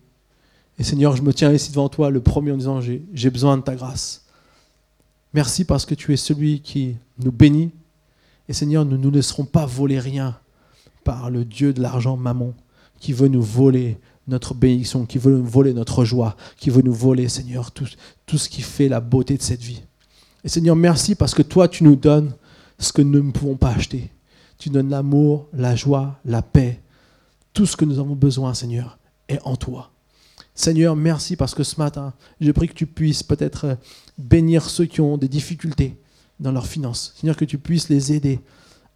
Et Seigneur, je me tiens ici devant toi, le premier en disant, j'ai besoin de ta grâce. Merci parce que tu es celui qui nous bénit. Et Seigneur, nous ne nous laisserons pas voler rien par le Dieu de l'argent mammon, qui veut nous voler notre bénédiction, qui veut nous voler notre joie, qui veut nous voler, Seigneur, tout, tout ce qui fait la beauté de cette vie. Et Seigneur, merci parce que toi, tu nous donnes ce que nous ne pouvons pas acheter. Tu donnes l'amour, la joie, la paix. Tout ce que nous avons besoin, Seigneur, est en toi. Seigneur, merci parce que ce matin, je prie que tu puisses peut-être euh, bénir ceux qui ont des difficultés dans leurs finances. Seigneur, que tu puisses les aider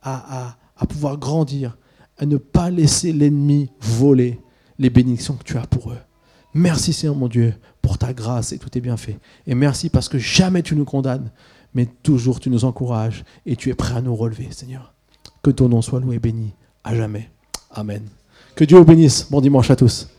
à, pouvoir grandir, à ne pas laisser l'ennemi voler les bénédictions que tu as pour eux. Merci Seigneur mon Dieu pour ta grâce et tout est bien fait. Et merci parce que jamais tu nous condamnes, mais toujours tu nous encourages et tu es prêt à nous relever, Seigneur. Que ton nom soit loué et béni à jamais. Amen. Que Dieu vous bénisse. Bon dimanche à tous.